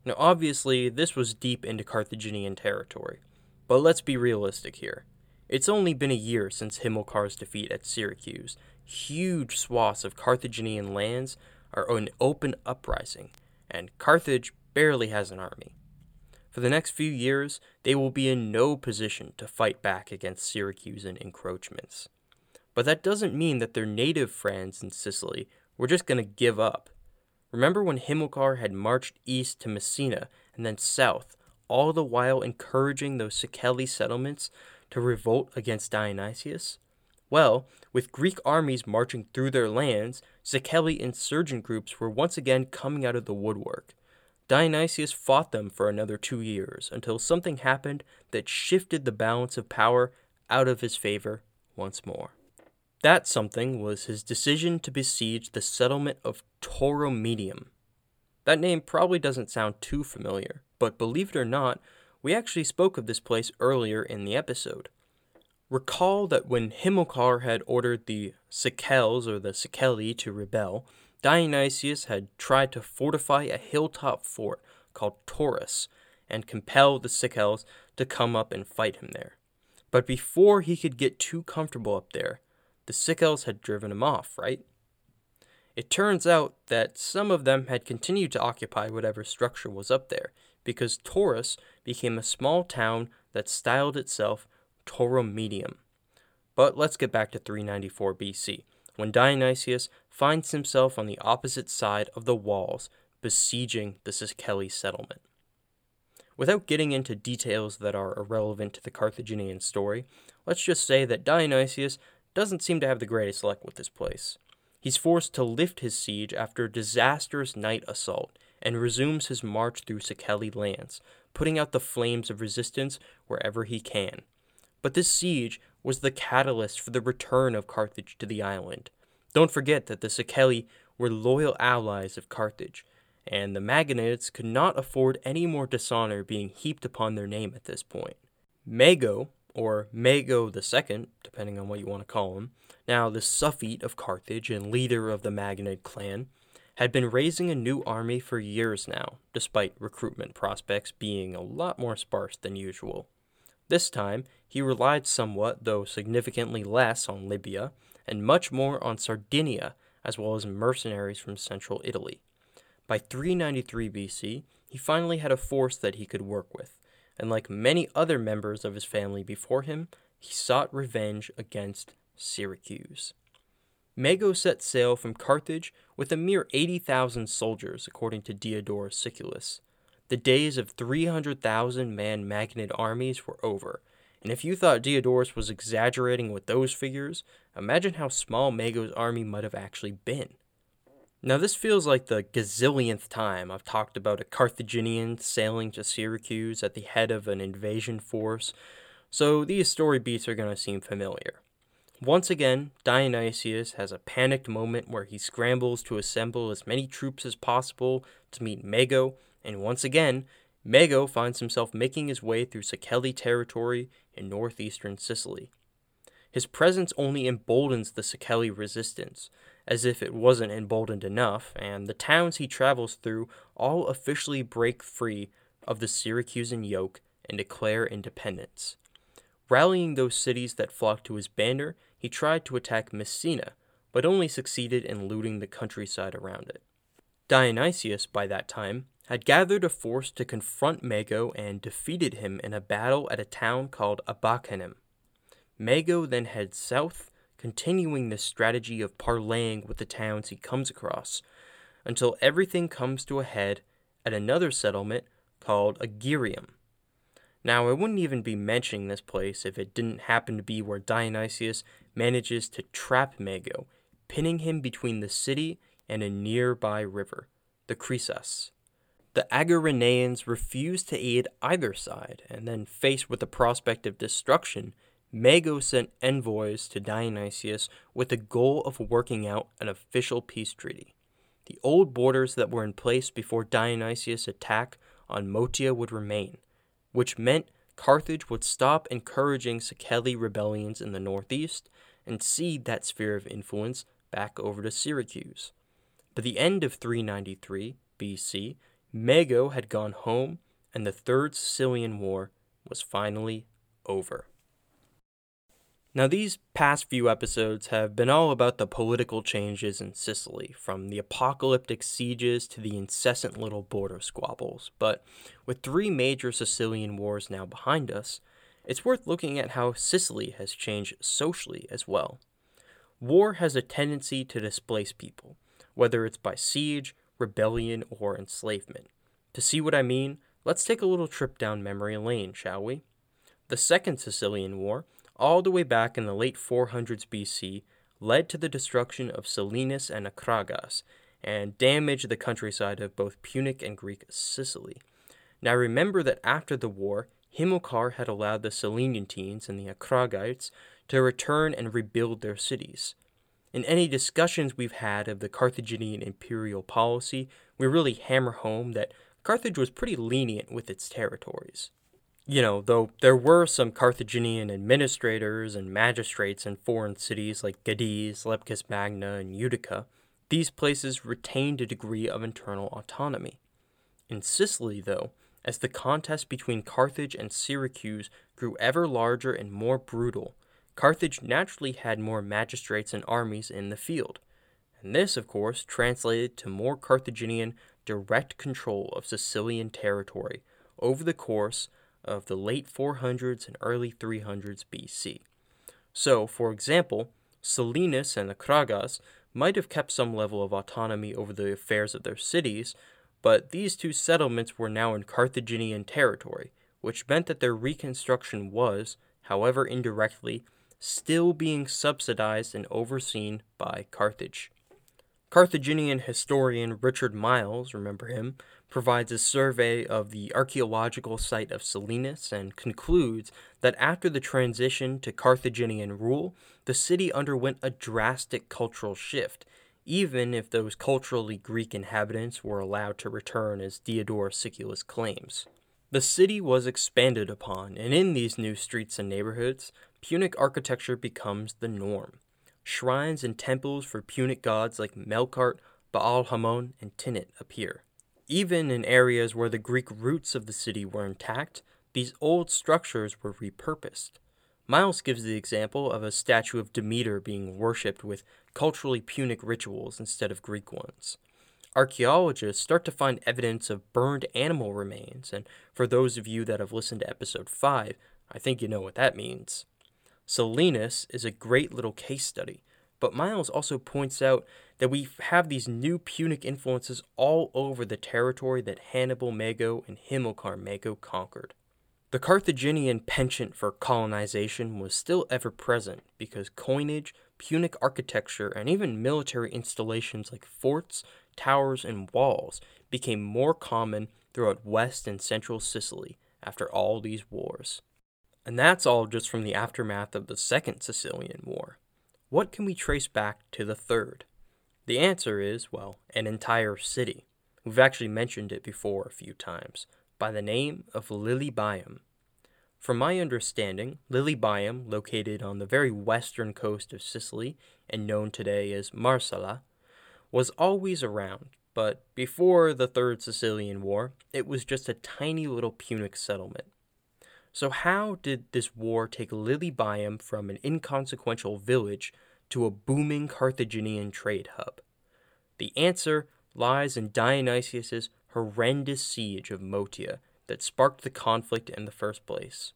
Now, obviously, this was deep into Carthaginian territory, but let's be realistic here. It's only been a year since Hamilcar's defeat at Syracuse. Huge swaths of Carthaginian lands are in open uprising, and Carthage barely has an army. For the next few years, they will be in no position to fight back against Syracusan encroachments. But that doesn't mean that their native friends in Sicily were just going to give up. Remember when Hamilcar had marched east to Messina and then south, all the while encouraging those Siceli settlements to revolt against Dionysius? Well, with Greek armies marching through their lands, Siceli insurgent groups were once again coming out of the woodwork. Dionysius fought them for another two years until something happened that shifted the balance of power out of his favor once more. That something was his decision to besiege the settlement of Tauromenium. That name probably doesn't sound too familiar, but believe it or not, we actually spoke of this place earlier in the episode. Recall that when Hamilcar had ordered the Sicels or the Siceli to rebel, Dionysius had tried to fortify a hilltop fort called Taurus and compel the Sicels to come up and fight him there. But before he could get too comfortable up there, the Sicels had driven him off, right? It turns out that some of them had continued to occupy whatever structure was up there, because Taurus became a small town that styled itself Tauromenium. But let's get back to 394 BC, when Dionysius finds himself on the opposite side of the walls, besieging the Siceli settlement. Without getting into details that are irrelevant to the Carthaginian story, let's just say that Dionysius doesn't seem to have the greatest luck with this place. He's forced to lift his siege after a disastrous night assault and resumes his march through Siceli lands, putting out the flames of resistance wherever he can. But this siege was the catalyst for the return of Carthage to the island. Don't forget that the Siceli were loyal allies of Carthage, and the Magonids could not afford any more dishonor being heaped upon their name at this point. Mago, or Mago II, depending on what you want to call him, now the Suffete of Carthage and leader of the Magonid clan, had been raising a new army for years now, despite recruitment prospects being a lot more sparse than usual. This time, he relied somewhat, though significantly less, on Libya, and much more on Sardinia, as well as mercenaries from central Italy. By 393 BC, he finally had a force that he could work with, and like many other members of his family before him, he sought revenge against Syracuse. Mago set sail from Carthage with a mere 80,000 soldiers, according to Diodorus Siculus. The days of 300,000 man Magonid armies were over, and if you thought Diodorus was exaggerating with those figures, imagine how small Mago's army might have actually been. Now, this feels like the gazillionth time I've talked about a Carthaginian sailing to Syracuse at the head of an invasion force, so these story beats are going to seem familiar. Once again, Dionysius has a panicked moment where he scrambles to assemble as many troops as possible to meet Mago, and once again, Mago finds himself making his way through Siceli territory in northeastern Sicily. His presence only emboldens the Siceli resistance, as if it wasn't emboldened enough, and the towns he travels through all officially break free of the Syracusan yoke and declare independence. Rallying those cities that flocked to his banner, he tried to attack Messina, but only succeeded in looting the countryside around it. Dionysius, by that time, had gathered a force to confront Mago and defeated him in a battle at a town called Abacaenum. Mago then heads south, continuing this strategy of parleying with the towns he comes across, until everything comes to a head at another settlement called Agirium. Now, I wouldn't even be mentioning this place if it didn't happen to be where Dionysius manages to trap Mago, pinning him between the city and a nearby river, the Chrysas. The Agirineans refused to aid either side, and then, faced with the prospect of destruction, Mago sent envoys to Dionysius with the goal of working out an official peace treaty. The old borders that were in place before Dionysius' attack on Motia would remain, which meant Carthage would stop encouraging Siceli rebellions in the northeast and cede that sphere of influence back over to Syracuse. By the end of 393 BC, Mago had gone home and the Third Sicilian War was finally over. Now, these past few episodes have been all about the political changes in Sicily, from the apocalyptic sieges to the incessant little border squabbles. But with three major Sicilian wars now behind us, it's worth looking at how Sicily has changed socially as well. War has a tendency to displace people, whether it's by siege, rebellion, or enslavement. To see what I mean, let's take a little trip down memory lane, shall we? The Second Sicilian War all the way back in the late 400s BC, led to the destruction of Selinus and Acragas and damaged the countryside of both Punic and Greek Sicily. Now remember that after the war, Himilcar had allowed the Seleniantines and the Akragites to return and rebuild their cities. In any discussions we've had of the Carthaginian imperial policy, we really hammer home that Carthage was pretty lenient with its territories you know, though there were some Carthaginian administrators and magistrates in foreign cities like Gades, Leptis Magna, and Utica, these places retained a degree of internal autonomy. In Sicily, though, as the contest between Carthage and Syracuse grew ever larger and more brutal, Carthage naturally had more magistrates and armies in the field. And this, of course, translated to more Carthaginian direct control of Sicilian territory over the course of the late 400s and early 300s BC. So, for example, Selinus and Acragas might have kept some level of autonomy over the affairs of their cities, but these two settlements were now in Carthaginian territory, which meant that their reconstruction was, however indirectly, still being subsidized and overseen by Carthage. Carthaginian historian Richard Miles, remember him, provides a survey of the archaeological site of Selinus and concludes that after the transition to Carthaginian rule, the city underwent a drastic cultural shift, even if those culturally Greek inhabitants were allowed to return as Diodorus Siculus claims. The city was expanded upon, and in these new streets and neighborhoods, Punic architecture becomes the norm shrines and temples for Punic gods like Melkart, Baal Hamon, and Tanit appear. Even in areas where the Greek roots of the city were intact, these old structures were repurposed. Miles gives the example of a statue of Demeter being worshipped with culturally Punic rituals instead of Greek ones. Archaeologists start to find evidence of burned animal remains, and for those of you that have listened to episode 5, I think you know what that means. Selinus is a great little case study, but Miles also points out that we have these new Punic influences all over the territory that Hannibal Mago and Himilcar Mago conquered. The Carthaginian penchant for colonization was still ever present because coinage, Punic architecture, and even military installations like forts, towers, and walls became more common throughout west and central Sicily after all these wars. And that's all just from the aftermath of the Second Sicilian War. what can we trace back to the third? The answer is, well, an entire city. We've actually mentioned it before a few times, by the name of Lilybaeum. From my understanding, Lilybaeum, located on the very western coast of Sicily and known today as Marsala, was always around, but before the Third Sicilian War, it was just a tiny little Punic settlement. So, how did this war take Lilybaeum from an inconsequential village to a booming Carthaginian trade hub? The answer lies in Dionysius's horrendous siege of Motia that sparked the conflict in the first place.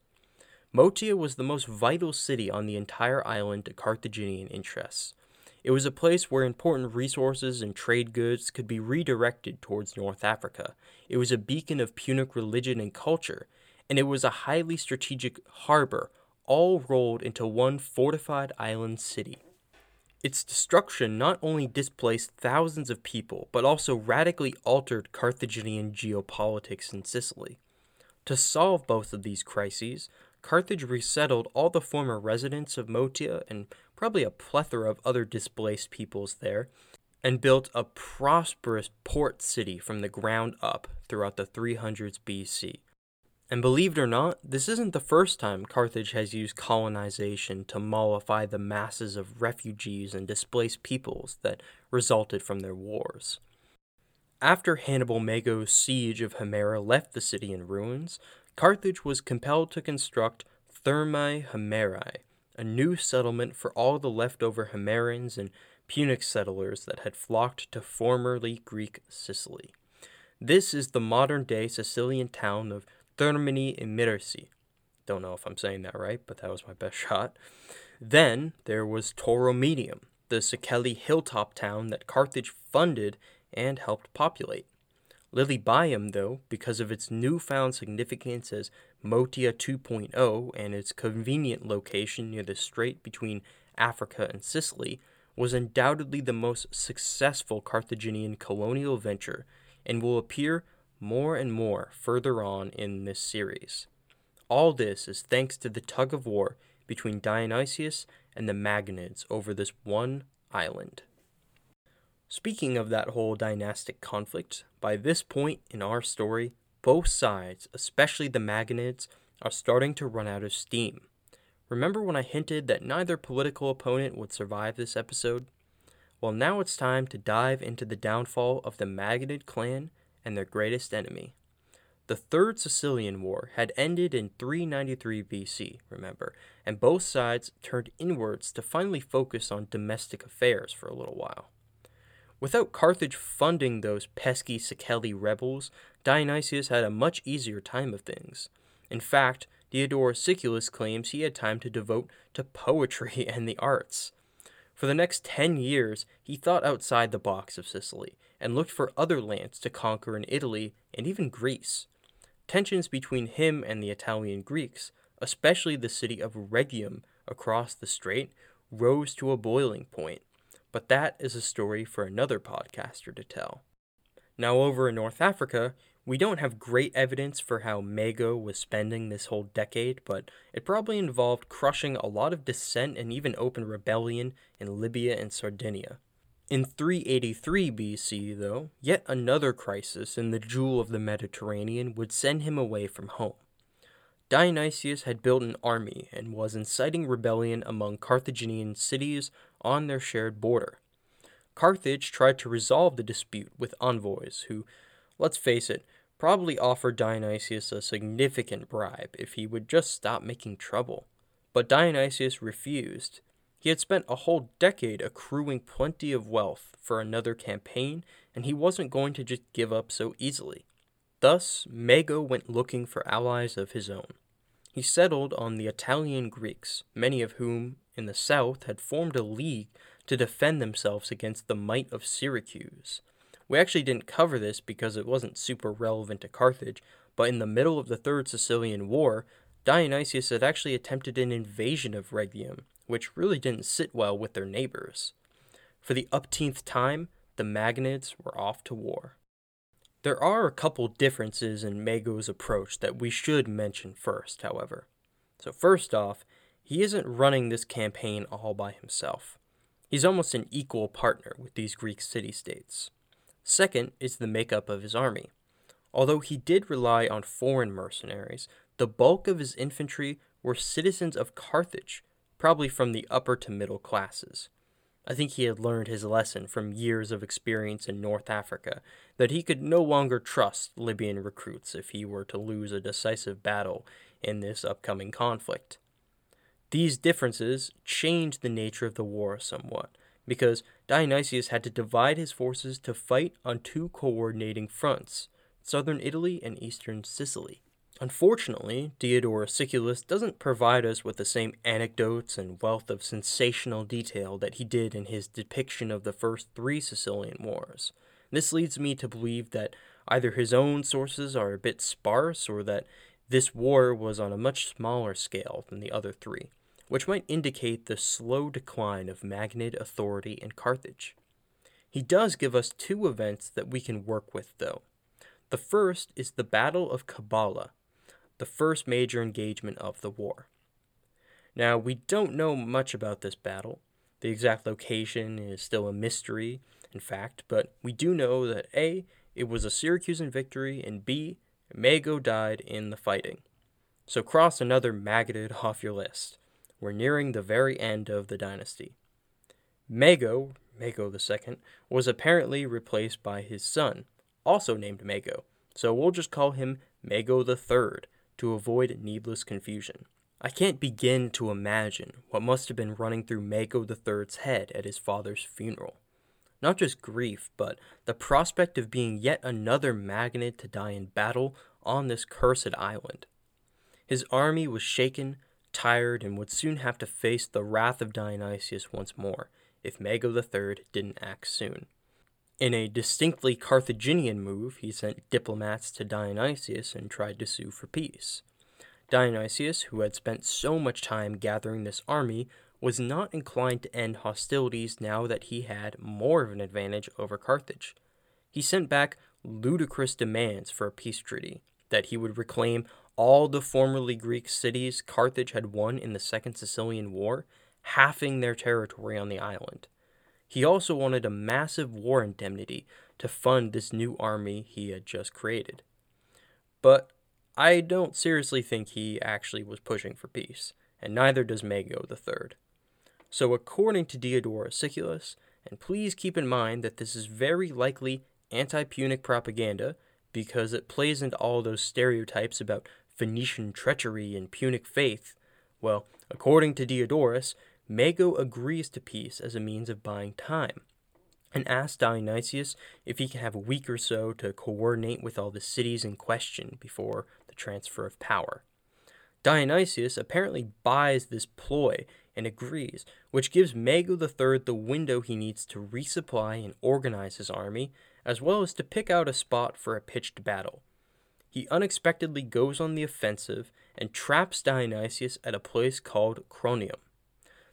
Motia was the most vital city on the entire island to Carthaginian interests. It was a place where important resources and trade goods could be redirected towards North Africa. It was a beacon of Punic religion and culture, and it was a highly strategic harbor, all rolled into one fortified island city. Its destruction not only displaced thousands of people, but also radically altered Carthaginian geopolitics in Sicily. To solve both of these crises, Carthage resettled all the former residents of Motia and probably a plethora of other displaced peoples there, and built a prosperous port city from the ground up throughout the 300s BC. And believe it or not, this isn't the first time Carthage has used colonization to mollify the masses of refugees and displaced peoples that resulted from their wars. After Hannibal Mago's siege of Himera left the city in ruins, Carthage was compelled to construct Thermae Himerae, a new settlement for all the leftover Himerans and Punic settlers that had flocked to formerly Greek Sicily. This is the modern day Sicilian town of Thermini Imerci. Don't know if I'm saying that right, but that was my best (laughs) shot. Then there was Tauromenium, the Siceli hilltop town that Carthage funded and helped populate. Lilybaeum, though, because of its newfound significance as Motia 2.0 and its convenient location near the strait between Africa and Sicily, was undoubtedly the most successful Carthaginian colonial venture and will appear more and more further on in this series. All this is thanks to the tug of war between Dionysius and the Magonids over this one island. Speaking of that whole dynastic conflict, by this point in our story, both sides, especially the Magonids, are starting to run out of steam. Remember when I hinted that neither political opponent would survive this episode? Well, now it's time to dive into the downfall of the Magonid clan and their greatest enemy. The Third Sicilian War had ended in 393 BC, remember, and both sides turned inwards to finally focus on domestic affairs for a little while. Without Carthage funding those pesky Siceli rebels, Dionysius had a much easier time of things. In fact, Diodorus Siculus claims he had time to devote to poetry (laughs) and the arts. For the next ten years, he thought outside the box of Sicily and looked for other lands to conquer in Italy and even Greece. Tensions between him and the Italian Greeks, especially the city of Rhegium across the strait, rose to a boiling point, but that is a story for another podcaster to tell. Now, over in North Africa, we don't have great evidence for how Mago was spending this whole decade, but it probably involved crushing a lot of dissent and even open rebellion in Libya and Sardinia. In 383 BC, though, yet another crisis in the jewel of the Mediterranean would send him away from home. Dionysius had built an army and was inciting rebellion among Carthaginian cities on their shared border. Carthage tried to resolve the dispute with envoys who, let's face it, probably offered Dionysius a significant bribe if he would just stop making trouble. But Dionysius refused. He had spent a whole decade accruing plenty of wealth for another campaign, and he wasn't going to just give up so easily. Thus, Mago went looking for allies of his own. He settled on the Italian Greeks, many of whom in the south had formed a league to defend themselves against the might of Syracuse. We actually didn't cover this because it wasn't super relevant to Carthage, but in the middle of the Third Sicilian War, Dionysius had actually attempted an invasion of Rhegium, which really didn't sit well with their neighbors. For the upteenth time, the Magonids were off to war. There are a couple differences in Mago's approach that we should mention first, however. So, first off, he isn't running this campaign all by himself. He's almost an equal partner with these Greek city states. Second is the makeup of his army. Although he did rely on foreign mercenaries, the bulk of his infantry were citizens of Carthage, probably from the upper to middle classes. I think he had learned his lesson from years of experience in North Africa that he could no longer trust Libyan recruits if he were to lose a decisive battle in this upcoming conflict. These differences changed the nature of the war somewhat, because Dionysius had to divide his forces to fight on two coordinating fronts southern Italy and eastern Sicily. Unfortunately, Diodorus Siculus doesn't provide us with the same anecdotes and wealth of sensational detail that he did in his depiction of the first three Sicilian wars. This leads me to believe that either his own sources are a bit sparse or that this war was on a much smaller scale than the other three which might indicate the slow decline of Magonid authority in Carthage. He does give us two events that we can work with, though. The first is the Battle of Cabala, the first major engagement of the war. Now, we don't know much about this battle. The exact location is still a mystery, in fact, but we do know that A, it was a Syracusan victory, and B, Mago died in the fighting. So cross another Magonid (laughs) off your list. We're nearing the very end of the dynasty. Mago, Mago II, was apparently replaced by his son, also named Mago, so we'll just call him Mago III to avoid needless confusion. I can't begin to imagine what must have been running through Mago III's head at his father's funeral. Not just grief, but the prospect of being yet another Magonid to die in battle on this cursed island. His army was shaken tired, and would soon have to face the wrath of Dionysius once more if Mago III didn't act soon. In a distinctly Carthaginian move, he sent diplomats to Dionysius and tried to sue for peace. Dionysius, who had spent so much time gathering this army, was not inclined to end hostilities now that he had more of an advantage over Carthage. He sent back ludicrous demands for a peace treaty that he would reclaim all the formerly Greek cities Carthage had won in the Second Sicilian War, halving their territory on the island. He also wanted a massive war indemnity to fund this new army he had just created. But I don't seriously think he actually was pushing for peace, and neither does Mago III. So, according to Diodorus Siculus, and please keep in mind that this is very likely anti Punic propaganda because it plays into all those stereotypes about Phoenician treachery and Punic faith, well, according to Diodorus, Mago agrees to peace as a means of buying time, and asks Dionysius if he can have a week or so to coordinate with all the cities in question before the transfer of power. Dionysius apparently buys this ploy and agrees, which gives Mago III the window he needs to resupply and organize his army, as well as to pick out a spot for a pitched battle he unexpectedly goes on the offensive and traps Dionysius at a place called Cronium.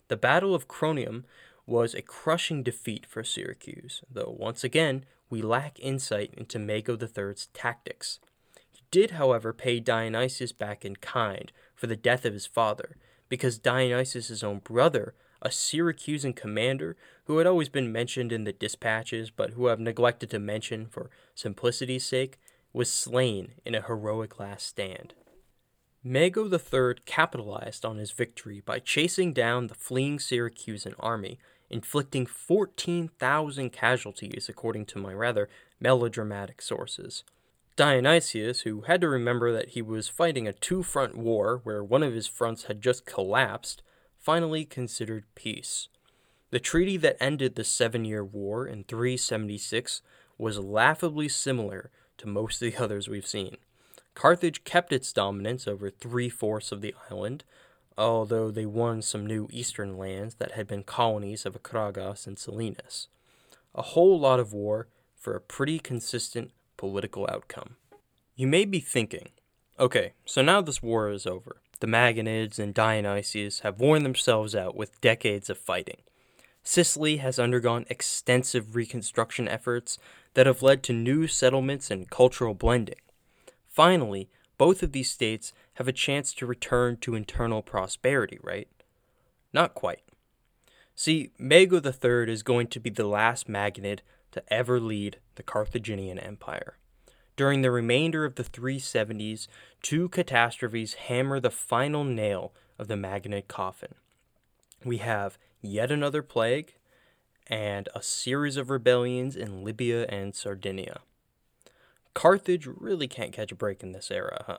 The Battle of Cronium was a crushing defeat for Syracuse, though once again we lack insight into Mago III's tactics. He did, however, pay Dionysius back in kind for the death of his father, because Dionysius' own brother, a Syracusan commander who had always been mentioned in the dispatches but who I've neglected to mention for simplicity's sake, was slain in a heroic last stand. Mago III capitalized on his victory by chasing down the fleeing Syracusan army, inflicting 14,000 casualties, according to my rather melodramatic sources. Dionysius, who had to remember that he was fighting a two front war where one of his fronts had just collapsed, finally considered peace. The treaty that ended the Seven Year War in 376 was laughably similar to most of the others we've seen. Carthage kept its dominance over three fourths of the island, although they won some new eastern lands that had been colonies of Acragas and Selinus. A whole lot of war for a pretty consistent political outcome. You may be thinking, okay, so now this war is over. The Magonids and Dionysius have worn themselves out with decades of fighting. Sicily has undergone extensive reconstruction efforts that have led to new settlements and cultural blending. Finally, both of these states have a chance to return to internal prosperity, right? Not quite. See, Mago III is going to be the last Magonid to ever lead the Carthaginian Empire. During the remainder of the 370s, two catastrophes hammer the final nail of the Magonid coffin. We have yet another plague and a series of rebellions in Libya and Sardinia. Carthage really can't catch a break in this era, huh?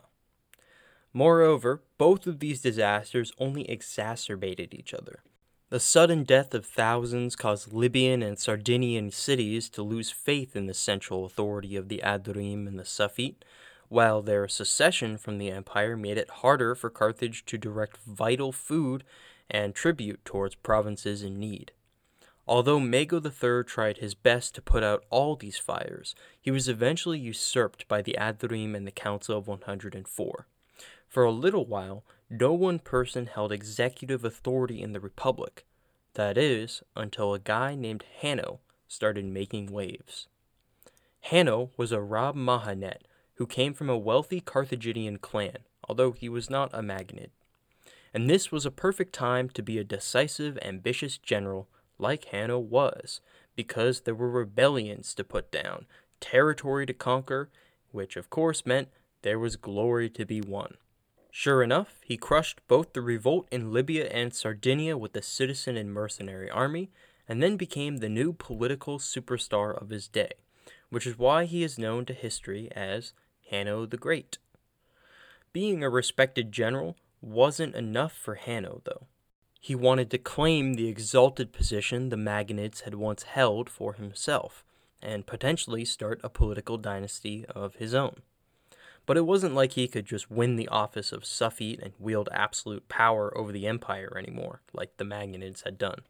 Moreover, both of these disasters only exacerbated each other. The sudden death of thousands caused Libyan and Sardinian cities to lose faith in the central authority of the Adurim and the Safid, while their secession from the empire made it harder for Carthage to direct vital food and tribute towards provinces in need. Although Mago III tried his best to put out all these fires, he was eventually usurped by the Adurim and the Council of 104. For a little while, no one person held executive authority in the Republic. That is, until a guy named Hanno started making waves. Hanno was a Rab Mahanet who came from a wealthy Carthaginian clan, although he was not a Magonid. And this was a perfect time to be a decisive, ambitious general like Hanno was, because there were rebellions to put down, territory to conquer, which of course meant there was glory to be won. Sure enough, he crushed both the revolt in Libya and Sardinia with the citizen and mercenary army, and then became the new political superstar of his day, which is why he is known to history as Hanno the Great. Being a respected general wasn't enough for Hanno, though. He wanted to claim the exalted position the Magonids had once held for himself, and potentially start a political dynasty of his own. But it wasn't like he could just win the office of Safid and wield absolute power over the empire anymore, like the Magonids had done.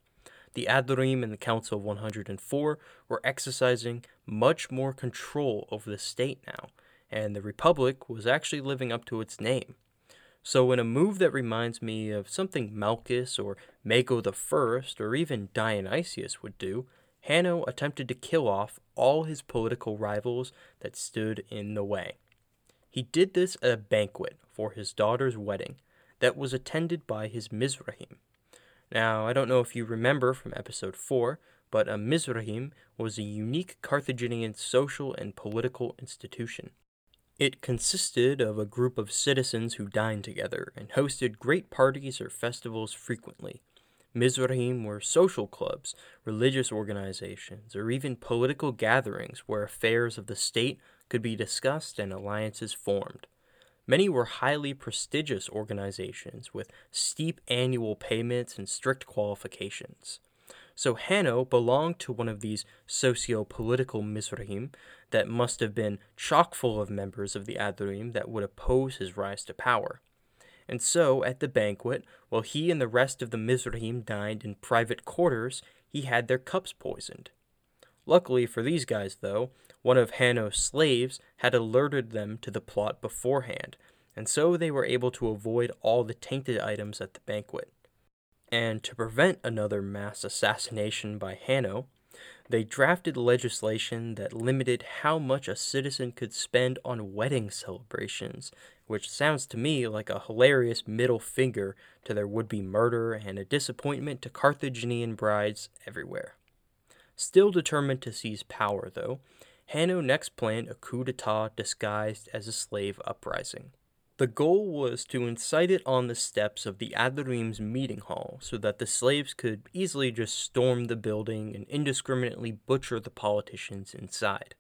The Adurim and the Council of 104 were exercising much more control over the state now, and the Republic was actually living up to its name. So, in a move that reminds me of something Malchus or Mago the First or even Dionysius would do, Hanno attempted to kill off all his political rivals that stood in the way. He did this at a banquet for his daughter's wedding that was attended by his Mizrahim. Now, I don't know if you remember from episode 4, but a Mizrahim was a unique Carthaginian social and political institution. It consisted of a group of citizens who dined together and hosted great parties or festivals frequently. Mizrahim were social clubs, religious organizations, or even political gatherings where affairs of the state could be discussed and alliances formed. Many were highly prestigious organizations with steep annual payments and strict qualifications. So Hanno belonged to one of these socio political Mizrahim that must have been chock full of members of the Adurim that would oppose his rise to power. And so, at the banquet, while he and the rest of the Mizrahim dined in private quarters, he had their cups poisoned. Luckily for these guys, though, one of Hanno's slaves had alerted them to the plot beforehand, and so they were able to avoid all the tainted items at the banquet. And to prevent another mass assassination by Hanno, they drafted legislation that limited how much a citizen could spend on wedding celebrations, which sounds to me like a hilarious middle finger to their would be murder and a disappointment to Carthaginian brides everywhere. Still determined to seize power, though, Hanno next planned a coup d'etat disguised as a slave uprising. The goal was to incite it on the steps of the Adurim's meeting hall so that the slaves could easily just storm the building and indiscriminately butcher the politicians inside.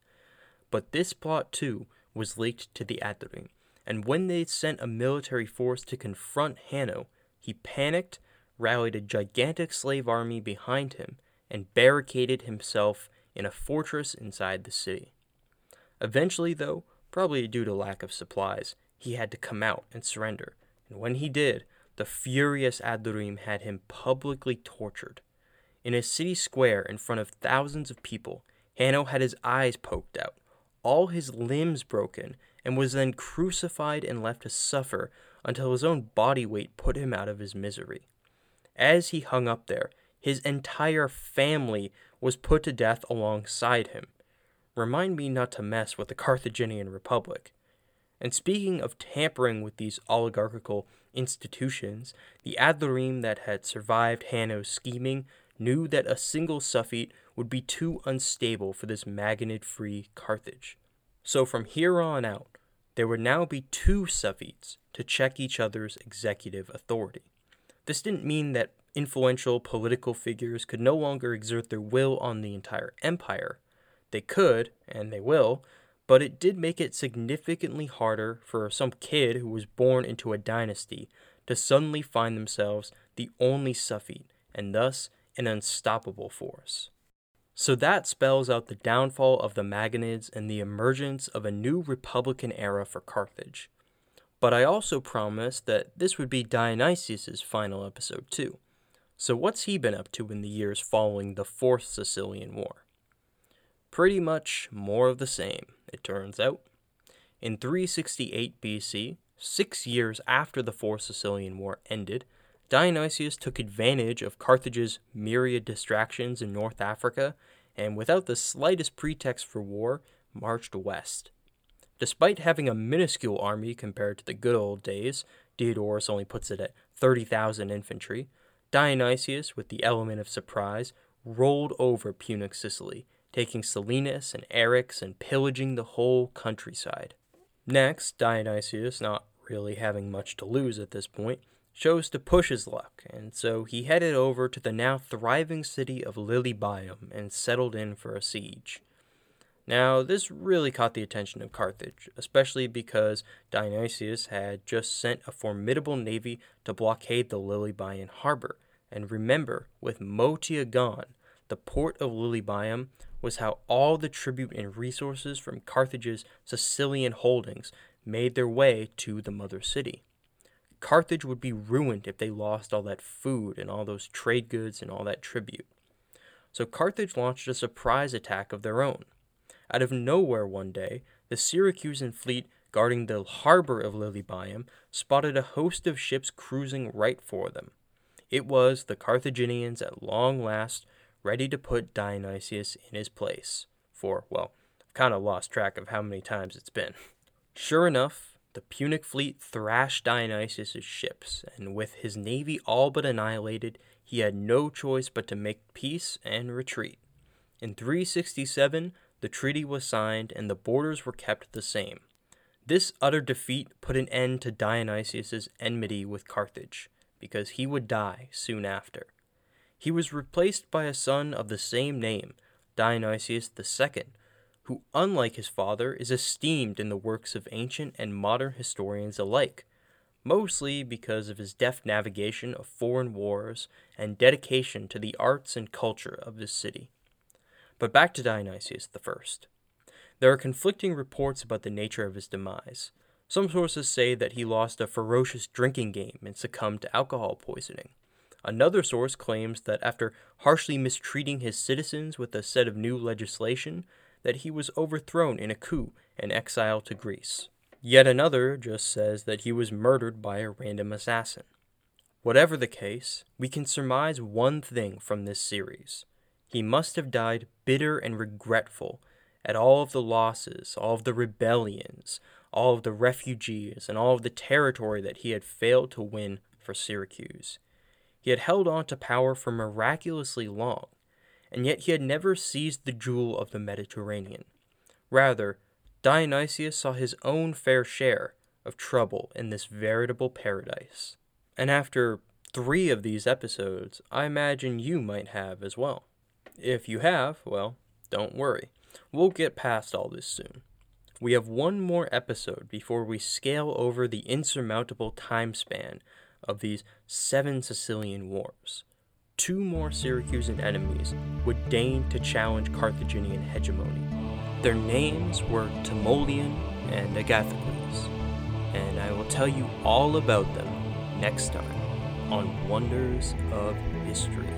But this plot, too, was leaked to the Adurim, and when they sent a military force to confront Hanno, he panicked, rallied a gigantic slave army behind him, and barricaded himself in a fortress inside the city. Eventually, though, probably due to lack of supplies, he had to come out and surrender, and when he did, the furious Adurim had him publicly tortured. In a city square in front of thousands of people, Hanno had his eyes poked out, all his limbs broken, and was then crucified and left to suffer until his own body weight put him out of his misery. As he hung up there, his entire family was put to death alongside him. Remind me not to mess with the Carthaginian Republic. And speaking of tampering with these oligarchical institutions, the Adurim that had survived Hanno's scheming knew that a single suffete would be too unstable for this Magonid free Carthage. So from here on out, there would now be two suffetes to check each other's executive authority. This didn't mean that influential political figures could no longer exert their will on the entire empire. They could, and they will, but it did make it significantly harder for some kid who was born into a dynasty to suddenly find themselves the only suffete and thus an unstoppable force. So that spells out the downfall of the Magonids and the emergence of a new republican era for Carthage. But I also promised that this would be Dionysius' final episode too. So what's he been up to in the years following the Fourth Sicilian War? Pretty much more of the same, it turns out. In 368 BC, six years after the Fourth Sicilian War ended, Dionysius took advantage of Carthage's myriad distractions in North Africa and, without the slightest pretext for war, marched west. Despite having a minuscule army compared to the good old days, Diodorus only puts it at 30,000 infantry, Dionysius, with the element of surprise, rolled over Punic Sicily, taking Selinus and Eryx and pillaging the whole countryside. Next, Dionysius, not really having much to lose at this point, chose to push his luck, and so he headed over to the now thriving city of Lilybaeum and settled in for a siege. Now, this really caught the attention of Carthage, especially because Dionysius had just sent a formidable navy to blockade the Lilybaean harbor. And remember, with Motya gone, the port of Lilybaeum was how all the tribute and resources from Carthage's Sicilian holdings made their way to the mother city. Carthage would be ruined if they lost all that food and all those trade goods and all that tribute. So Carthage launched a surprise attack of their own. Out of nowhere one day, the Syracusan fleet guarding the harbor of Lilybaeum spotted a host of ships cruising right for them. It was the Carthaginians at long last ready to put Dionysius in his place. For, well, I've kind of lost track of how many times it's been. Sure enough, the Punic fleet thrashed Dionysius' ships, and with his navy all but annihilated, he had no choice but to make peace and retreat. In 367, the treaty was signed and the borders were kept the same. This utter defeat put an end to Dionysius' enmity with Carthage, because he would die soon after. He was replaced by a son of the same name, Dionysius II, who, unlike his father, is esteemed in the works of ancient and modern historians alike, mostly because of his deft navigation of foreign wars and dedication to the arts and culture of his city. But back to Dionysius I. There are conflicting reports about the nature of his demise. Some sources say that he lost a ferocious drinking game and succumbed to alcohol poisoning. Another source claims that after harshly mistreating his citizens with a set of new legislation, that he was overthrown in a coup and exiled to Greece. Yet another just says that he was murdered by a random assassin. Whatever the case, we can surmise one thing from this series. He must have died bitter and regretful at all of the losses, all of the rebellions, all of the refugees, and all of the territory that he had failed to win for Syracuse. He had held on to power for miraculously long, and yet he had never seized the jewel of the Mediterranean. Rather, Dionysius saw his own fair share of trouble in this veritable paradise. And after three of these episodes, I imagine you might have as well. If you have, well, don't worry. We'll get past all this soon. We have one more episode before we scale over the insurmountable time span of these seven Sicilian wars two more Syracusan enemies would deign to challenge Carthaginian hegemony. Their names were Timoleon and Agathocles, and I will tell you all about them next time on Wonders of History.